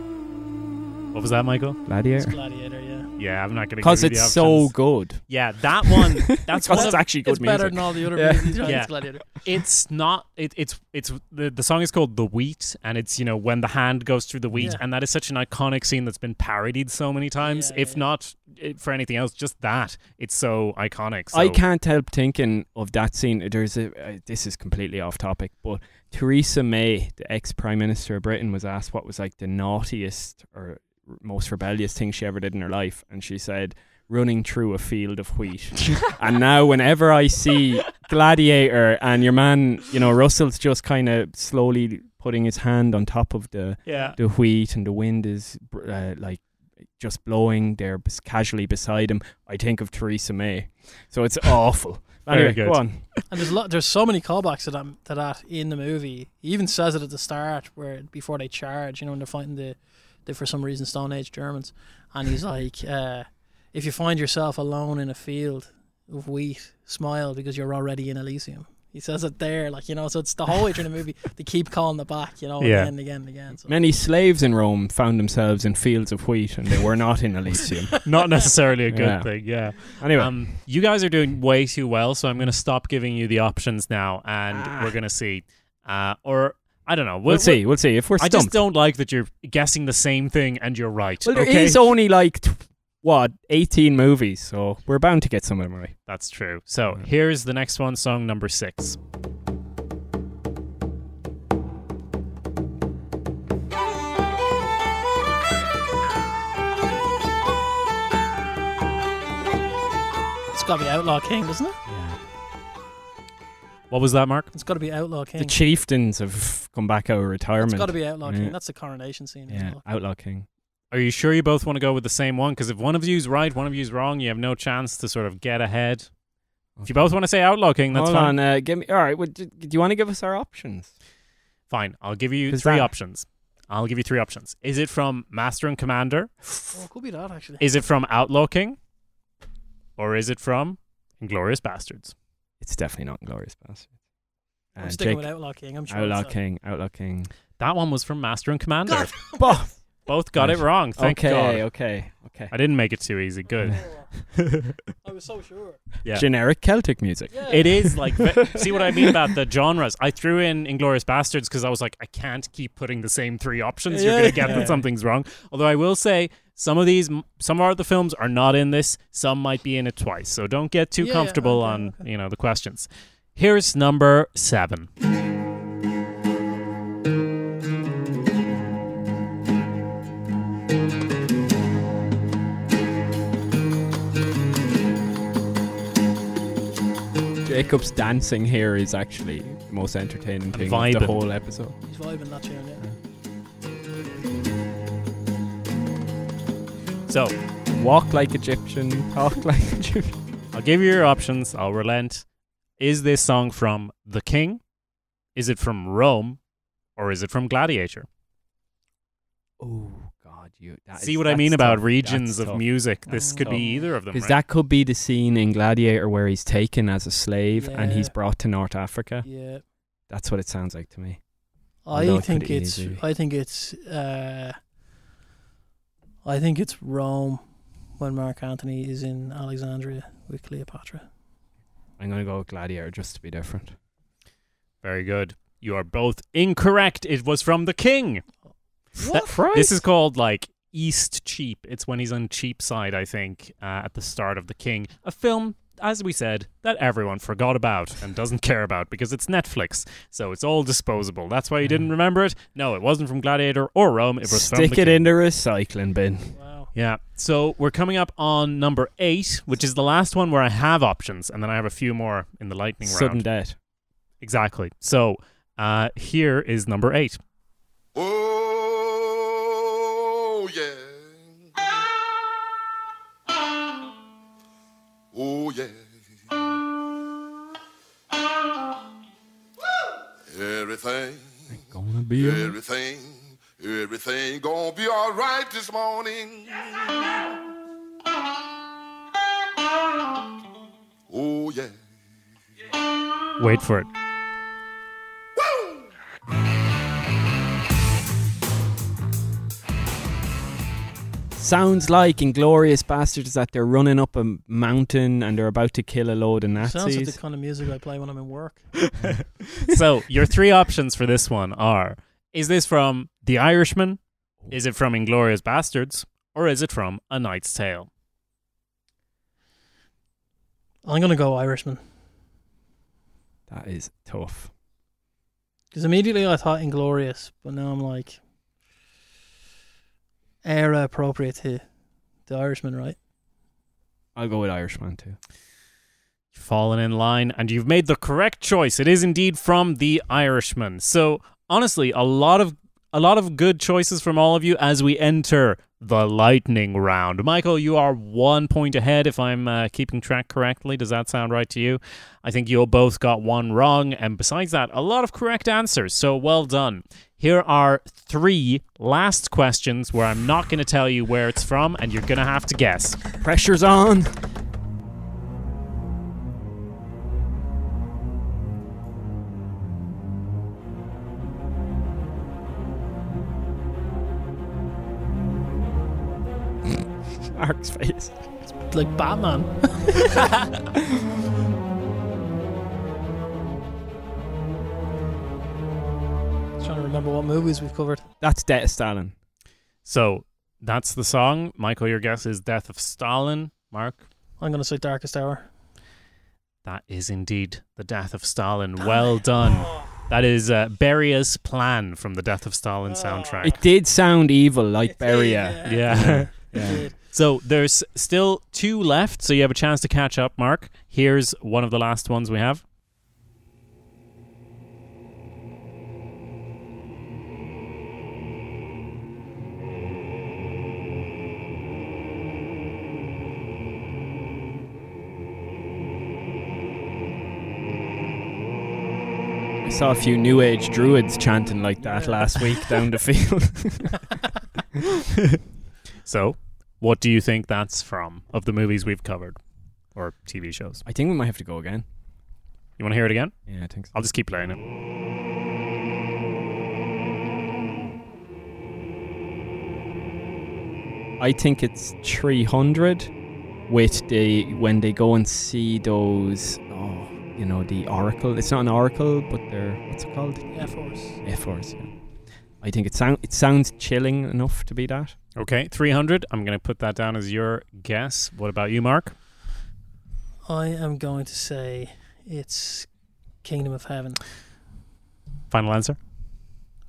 What was that, Michael? It's Gladiator. Gladiator, yeah. Yeah, I'm not going to Because give the it's so good. Yeah, that one. [laughs] That's Because one it's of, actually good It's better music. than all the other Yeah. movies. Yeah. It's Gladiator. it's not it, it's it's the the song is called the wheat and it's you know when the hand goes through the wheat Yeah. and that is such an iconic scene that's been parodied so many times Yeah, if yeah. not eh, for anything else just that it's so iconic so I can't help thinking of that scene. There's a. Uh, this is completely off topic, but Theresa May, the ex Prime Minister of Britain, was asked what was like the naughtiest or r- most rebellious thing she ever did in her life, and she said running through a field of wheat. [laughs] and now, whenever I see Gladiator and your man, you know Russell's just kind of slowly putting his hand on top of the yeah the wheat and the wind is uh, like just blowing there casually beside him, I think of Theresa May. So it's [laughs] awful. Very Anyway, good. go on. And there's a lot, there's so many callbacks to that to that in the movie. He even says it at the start where before they charge, you know, when they're fighting the, the for some reason Stone Age Germans, and he's like, uh, if you find yourself alone in a field of wheat, smile because you're already in Elysium. He says it there, like you know. So it's the whole way through the movie. [laughs] They keep calling it back, you know, Yeah. again and again and again. So. Many slaves in Rome found themselves in fields of wheat and they were not in Elysium. [laughs] not necessarily a good Yeah. thing yeah Anyway, um you guys are doing way too well so i'm going to stop giving you the options now and Ah. we're going to see uh or i don't know we'll, see. We'll see. If we're i just don't like that you're guessing the same thing and you're right well, there okay is only like, t- what, 18 movies, so we're bound to get some of them right. That's true. So Yeah. here's the next one, song number six. It's got to be Outlaw King, doesn't it? Yeah. What was that, Mark? It's got to be Outlaw King. The chieftains have come back out of retirement. it's got to be Outlaw Yeah. King. That's the coronation scene. Yeah, well. Outlaw King. Are you sure you both want to go with the same one? Because if one of you's right, one of you's wrong, you have no chance to sort of get ahead. If you both want to say Outlaw King, that's Hold fine. on, uh, give me. All right, well, do, do you want to give us our options? Fine. I'll give you three that- options. I'll give you three options. Is it from Master and Commander? Oh, it could be that actually. Is it from Outlaw King? Or is it from Inglourious Basterds? It's definitely not Glorious Bastards. I'm Uh, sticking Jake- with Outlaw King. I'm sure. Outlaw it's that. King, Outlaw King. That one was from Master and Commander. God. [laughs] Both. Both got it wrong. Thank okay, God. okay, okay. I didn't make it too easy. Good. [laughs] I was so sure. yeah. Generic Celtic music. Yeah. It is like [laughs] see what I mean about the genres. I threw in Inglourious Basterds because I was like, I can't keep putting the same three options. You're Yeah. gonna get Yeah. that something's wrong. Although I will say some of these, some of the films are not in this. Some might be in it twice. So don't get too Yeah, comfortable okay, on okay. you know the questions. Here's number seven. Jacob's dancing here is actually the most entertaining thing of vibing. the whole episode. He's vibing that tune. Yeah. So Walk like Egyptian, talk like [laughs] Egyptian. I'll give you your options. I'll relent. Is this song from The King? Is it from Rome? Or is it from Gladiator? Oh God, you that See is- what I mean that's about regions That's of tough. music. This That's could be either of them. Because Right? that could be the scene in Gladiator where he's taken as a slave and he's brought to North Africa. Yeah. That's what it sounds like to me. I Although think could it's. easily- I think it's. Uh, I think it's Rome when Mark Antony is in Alexandria with Cleopatra. I'm gonna go with Gladiator just to be different. Very good. You are both incorrect. It was from The King. What? Christ. This is called like Eastcheap. It's when he's on cheap side, I think, uh, at the start of The King. A film, as we said, that everyone forgot about and doesn't care about because it's Netflix. So it's all disposable. That's why you didn't remember it. No, it wasn't from Gladiator or Rome. It was from Stick The it King. in the recycling bin. Wow. Yeah. So we're coming up on number eight, which is the last one where I have options, and then I have a few more in the lightning Sudden round. Sudden death. Exactly. So uh, here is number eight. Oh, yeah. Oh, yeah. Everything, Gonna be a- everything, everything gonna be all right this morning. Oh, yeah. Wait for it. Sounds like Inglourious Basterds that they're running up a mountain and they're about to kill a load of Nazis. Sounds like the kind of music I play when I'm in work. [laughs] so your three options for this one are: Is this from The Irishman? Is it from Inglourious Basterds? Or is it from A Knight's Tale? I'm gonna go Irishman that is tough. because immediately I thought Inglourious, but now I'm like era appropriate to the Irishman, right? I'll go with Irishman too. fallen in line and you've made the correct choice it is indeed from the irishman so honestly a lot of a lot of good choices from all of you as we enter the lightning round. Michael you are one point ahead if i'm uh, keeping track correctly. Does that sound right to you? I think you both got one wrong and besides that a lot of correct answers. So well done. Here are three last questions where i'm not going to tell you where it's from and you're going to have to guess. Pressure's on. Mark's face. It's Like Batman. [laughs] trying to remember what movies we've covered. That's Death of Stalin. So that's the song. Michael, your guess is Death of Stalin. Mark? I'm gonna say Darkest Hour. That is indeed the Death of Stalin. Well done. That is uh, Beria's plan from the Death of Stalin soundtrack. It did sound evil, like Beria. yeah. It did. [laughs] so there's still two left, so you have a chance to catch up, Mark. Here's one of the last ones we have. I saw a few New Age druids chanting like that last week down the [laughs] field. [laughs] So, what do you think that's from of the movies we've covered or TV shows? I think we might have to go again. You want to hear it again? Yeah, I think so. I'll just keep playing it. I think it's 300 with the when they go and see those oh you know the oracle it's not an oracle but they're what's it called Ephors. Air Force yeah. I think it sound it sounds chilling enough to be that Okay, 300. I'm going to put that down as your guess. What about you, Mark? I am going to say it's Kingdom of Heaven. Final answer?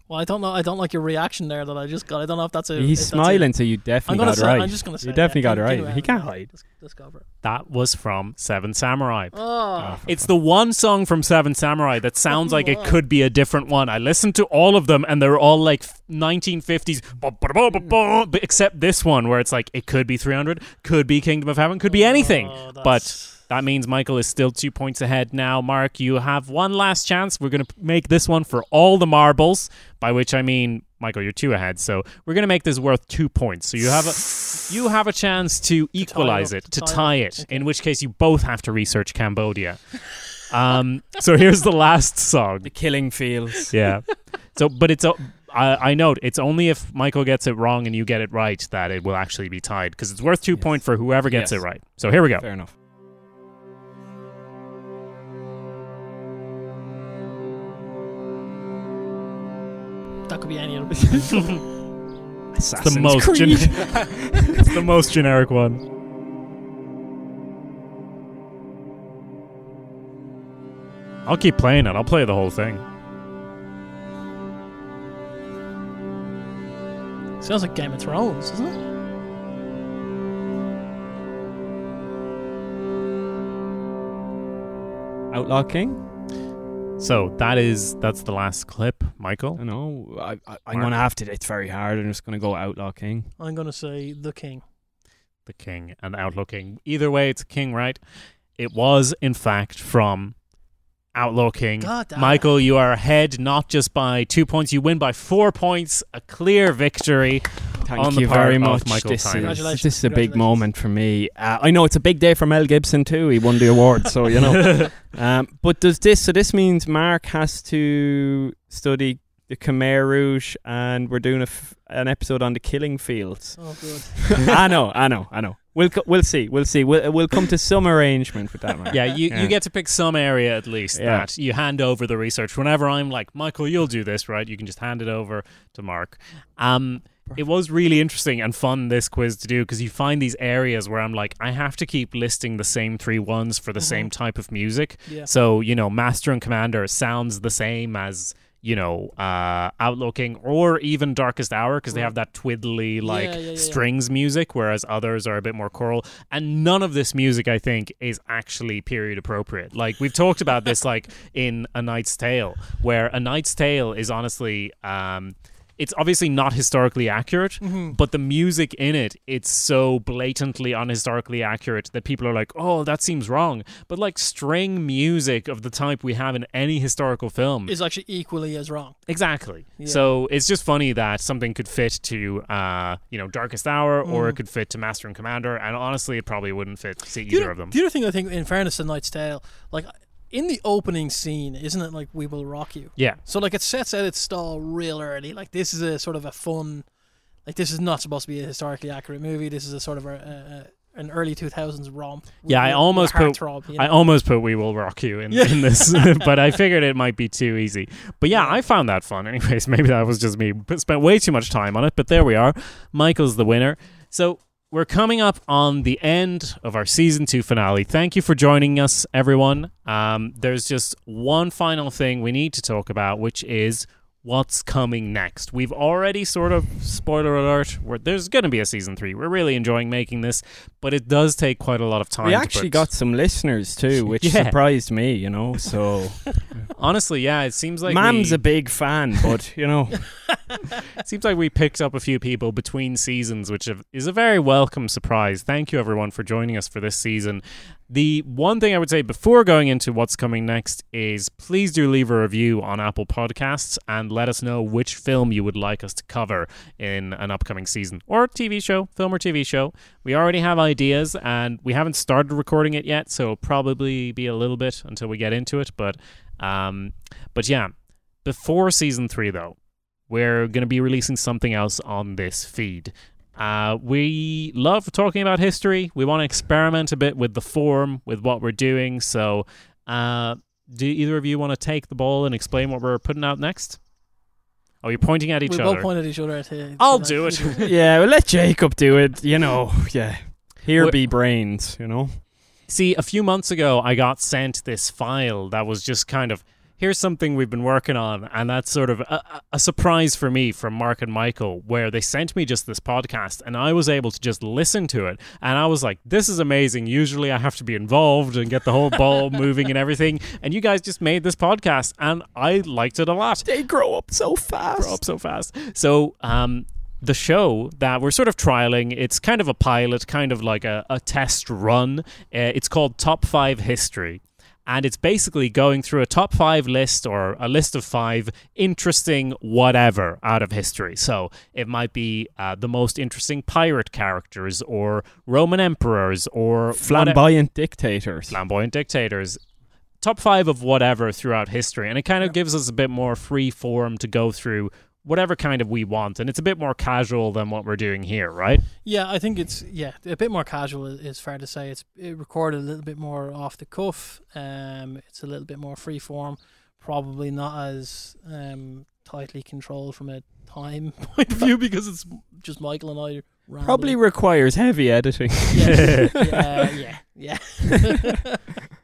Well, I don't know. I don't like your reaction there that I just got. I don't know if that's a. he's that's a- smiling so you definitely gonna got it right I'm just gonna say. you definitely yeah, got it right of he can't hide Let's, let's go for it. That was from Seven Samurai. Oh, ah, It's the one song from Seven Samurai that sounds like it could be a different one. I listened to all of them and they're all like 1950s, bu- bu- bu- bu- bu- but except this one where it's like it could be 300, could be Kingdom of Heaven, could be anything. Oh, but that's- that means Michael is still two points ahead now. Mark, you have one last chance. We're going to make this one for all the marbles, by which I mean, Michael, you're two ahead. So we're going to make this worth two points. So you have a you have a chance to equalize up, it, to to tie tie it. it. In which case, you both have to research Cambodia. Um, so here's the last song. the killing fields Yeah. So, but it's. o- I, I note it's only if Michael gets it wrong and you get it right that it will actually be tied because it's worth two Yes. point for whoever gets Yes. it right. So here we go. fair enough that could be any other. [laughs] Assassin's the most Creed. Gen- [laughs] it's the most generic one. I'll keep playing it. I'll play the whole thing. Sounds like Game of Thrones, doesn't it? Outlaw King? So that is that's the last clip, Michael. I know. I, I, I'm going to have to. It's very hard. I'm just going to go Outlaw King. I'm gonna say the king. The king and Outlaw King. Either way, it's king, right? It was, in fact, from Outlaw King. God damn. Michael, you are ahead not just by two points, you win by four points. A clear victory. Thank On the you part very of much. Michael this, is, Congratulations. this is a big moment for me. Uh, I know it's a big day for Mel Gibson too. He won the award, so you know. [laughs] Um, but does this? So this means Mark has to study the Khmer Rouge, and we're doing a f- an episode on the killing fields. Oh, good. [laughs] I know, I know, I know. We'll co- we'll see, we'll see. We'll we'll come to some arrangement with that, Mark. Yeah, you, Yeah. you get to pick some area at least Yeah. that you hand over the research. Whenever I'm like, Michael, you'll do this, right? You can just hand it over to Mark. Um, it was really interesting and fun this quiz to do because you find these areas where I'm like, I have to keep listing the same three ones for the Mhm. same type of music. Yeah. So, you know, Master and Commander sounds the same as, you know, uh, Outlaw King or even Darkest Hour because they have that twiddly, like, yeah, yeah, yeah. strings music, whereas others are a bit more choral. And none of this music, I think, is actually period appropriate. Like, we've talked about this, like, [laughs] in A Knight's Tale, where A Knight's Tale is honestly. Um, it's obviously not historically accurate, Mm-hmm. but the music in it, it's so blatantly unhistorically accurate that people are like, oh, that seems wrong. But like string music of the type we have in any historical film. Is actually equally as wrong. Exactly. Yeah. So it's just funny that something could fit to, uh, you know, Darkest Hour or it Mm. could fit to Master and Commander. And honestly, it probably wouldn't fit to The either other, of them. the other thing I think, in fairness to Knight's Tale, like in the opening scene, isn't it like "We Will Rock You"? Yeah. So like it sets out its stall real early. Like this is a sort of a fun, like this is not supposed to be a historically accurate movie. This is a sort of a, a, an early two thousands romp. Yeah, I almost put- heartthrob, you I almost put "We Will Rock You" in, Yeah. in this, [laughs] but I figured it might be too easy. But yeah, Yeah. I found that fun. [laughs] Anyways, maybe that was just me. But Spent way too much time on it, but there we are. Michael's the winner. So we're coming up on the end of our season two finale. Thank you for joining us, everyone. Um, there's just one final thing we need to talk about, which is what's coming next. We've already sort of spoiler alert. There's going to be a season three. We're really enjoying making this, but it does take quite a lot of time. we actually got some listeners too, [laughs] which Yeah. surprised me. You know, so [laughs] Honestly, yeah, it seems like Mam's we, a big fan, but you know, [laughs] it seems like we picked up a few people between seasons, which is a very welcome surprise. Thank you, everyone, for joining us for this season. The one thing I would say before going into what's coming next is please do leave a review on Apple Podcasts and let us know which film you would like us to cover in an upcoming season or TV show, film or TV show. We already have ideas and we haven't started recording it yet, so it'll probably be a little bit until we get into it. But, um, but yeah, before season three though, we're going to be releasing something else on this feed. Uh, we love talking about history. We want to experiment a bit with the form, with what we're doing. So, uh, do either of you want to take the ball and explain what we're putting out next? Oh, you're pointing at each we other. We both point at each other. To, I'll to do it. [laughs] [laughs] yeah, well, let Jacob do it. You know, yeah. Here Wh- be brains. You know. See, a few months ago, I got sent this file that was just kind of here's something we've been working on, and that's sort of a, a- surprise for me from Mark and Michael, where they sent me just this podcast, and I was able to just listen to it, and I was like, "This is amazing." Usually, I have to be involved and get the whole ball [laughs] moving and everything, and you guys just made this podcast, and I liked it a lot They grow up so fast. grow up so fast. So, um, the show that we're sort of trialing, it's kind of a pilot, kind of like a, a test run. Uh, it's called Top 5 History. And it's basically going through a top five list or a list of five interesting whatever out of history. So it might be uh, the most interesting pirate characters or Roman emperors or whate- Flamboyant dictators. flamboyant dictators. Top five of whatever throughout history, and it kind of Yeah. gives us a bit more free form to go through whatever kind of we want, and it's a bit more casual than what we're doing here, right? Yeah, I think it's yeah a bit more casual. is- Is fair to say. It's it recorded a little bit more off the cuff. Um, it's a little bit more free form. Probably not as um tightly controlled from a time [laughs] point of view because it's just Michael and I. Rambling. Probably requires heavy editing. yeah, [laughs] yeah, yeah, yeah. [laughs]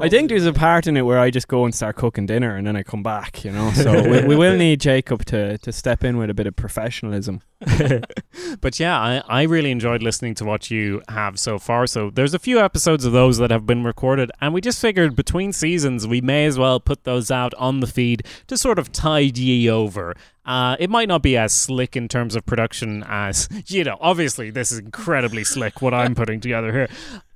I think there's a part in it where I just go and start cooking dinner and then I come back, you know. So we, we will [laughs] need Jacob to, to step in with a bit of professionalism. [laughs] but yeah, I, I really enjoyed listening to what you have so far. So there's a few episodes of those that have been recorded, and we just figured between seasons we may as well put those out on the feed to sort of tide ye over. Uh, it might not be as slick in terms of production as you know. Obviously, this is incredibly slick what I'm putting together here.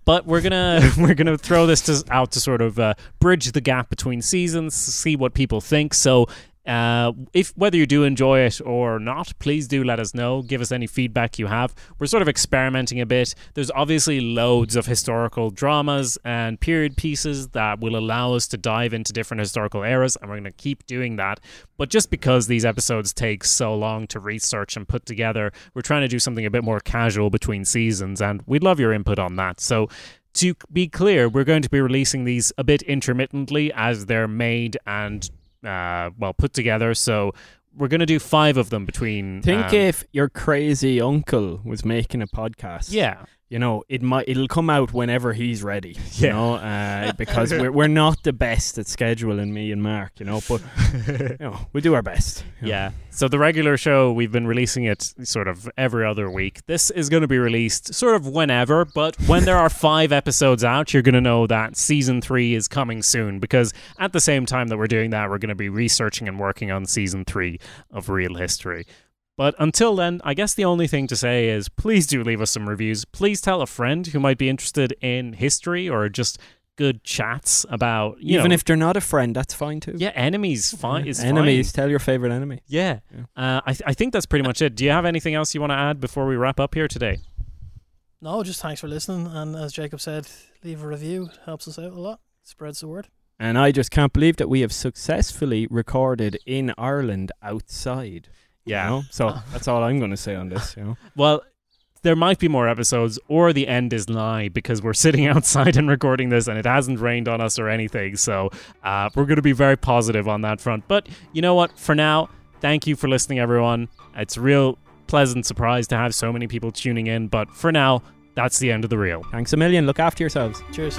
But we're gonna [laughs] we're gonna throw this to, out to sort of uh, bridge the gap between seasons, see what people think. So uh, if whether you do enjoy it or not, please do let us know. Give us any feedback you have. We're sort of experimenting a bit. There's obviously loads of historical dramas and period pieces that will allow us to dive into different historical eras, and we're going to keep doing that. But just because these episodes take so long to research and put together, we're trying to do something a bit more casual between seasons, and we'd love your input on that. So to be clear, we're going to be releasing these a bit intermittently as they're made and uh, well put together. So we're going to do five of them between. Think um, if your crazy uncle was making a podcast. yeah, you know, it might it'll come out whenever he's ready. You Yeah. know, uh, [laughs] because we're we're not the best at scheduling me and Mark. You know, but [laughs] you know, we do our best. you know. yeah. So the regular show we've been releasing it sort of every other week. This is going to be released sort of whenever, but when there are five episodes out, you're going to know that season three is coming soon. Because at the same time that we're doing that, we're going to be researching and working on season three of Reel History. But until then, I guess the only thing to say is please do leave us some reviews. Please tell a friend who might be interested in history or just good chats about you Even know, if they're not a friend, that's fine too. yeah enemies fine is Enemies, fine. tell your favorite enemy. Yeah, uh, I th- I think that's pretty much it. Do you have anything else you want to add before we wrap up here today? No, just thanks for listening. And as Jacob said, leave a review. It helps us out a lot. Spreads the word. And I just can't believe that we have successfully recorded in Ireland outside. You Yeah. know? So [laughs] that's all I'm going to say on this. You know, [laughs] Well, there might be more episodes, or the end is nigh because we're sitting [laughs] outside and recording this, and it hasn't rained on us or anything. So uh, we're going to be very positive on that front. But you know what? For now, thank you for listening, everyone. It's a real pleasant surprise to have so many people tuning in. But for now, that's the end of the reel. thanks a million. Look after yourselves. Cheers.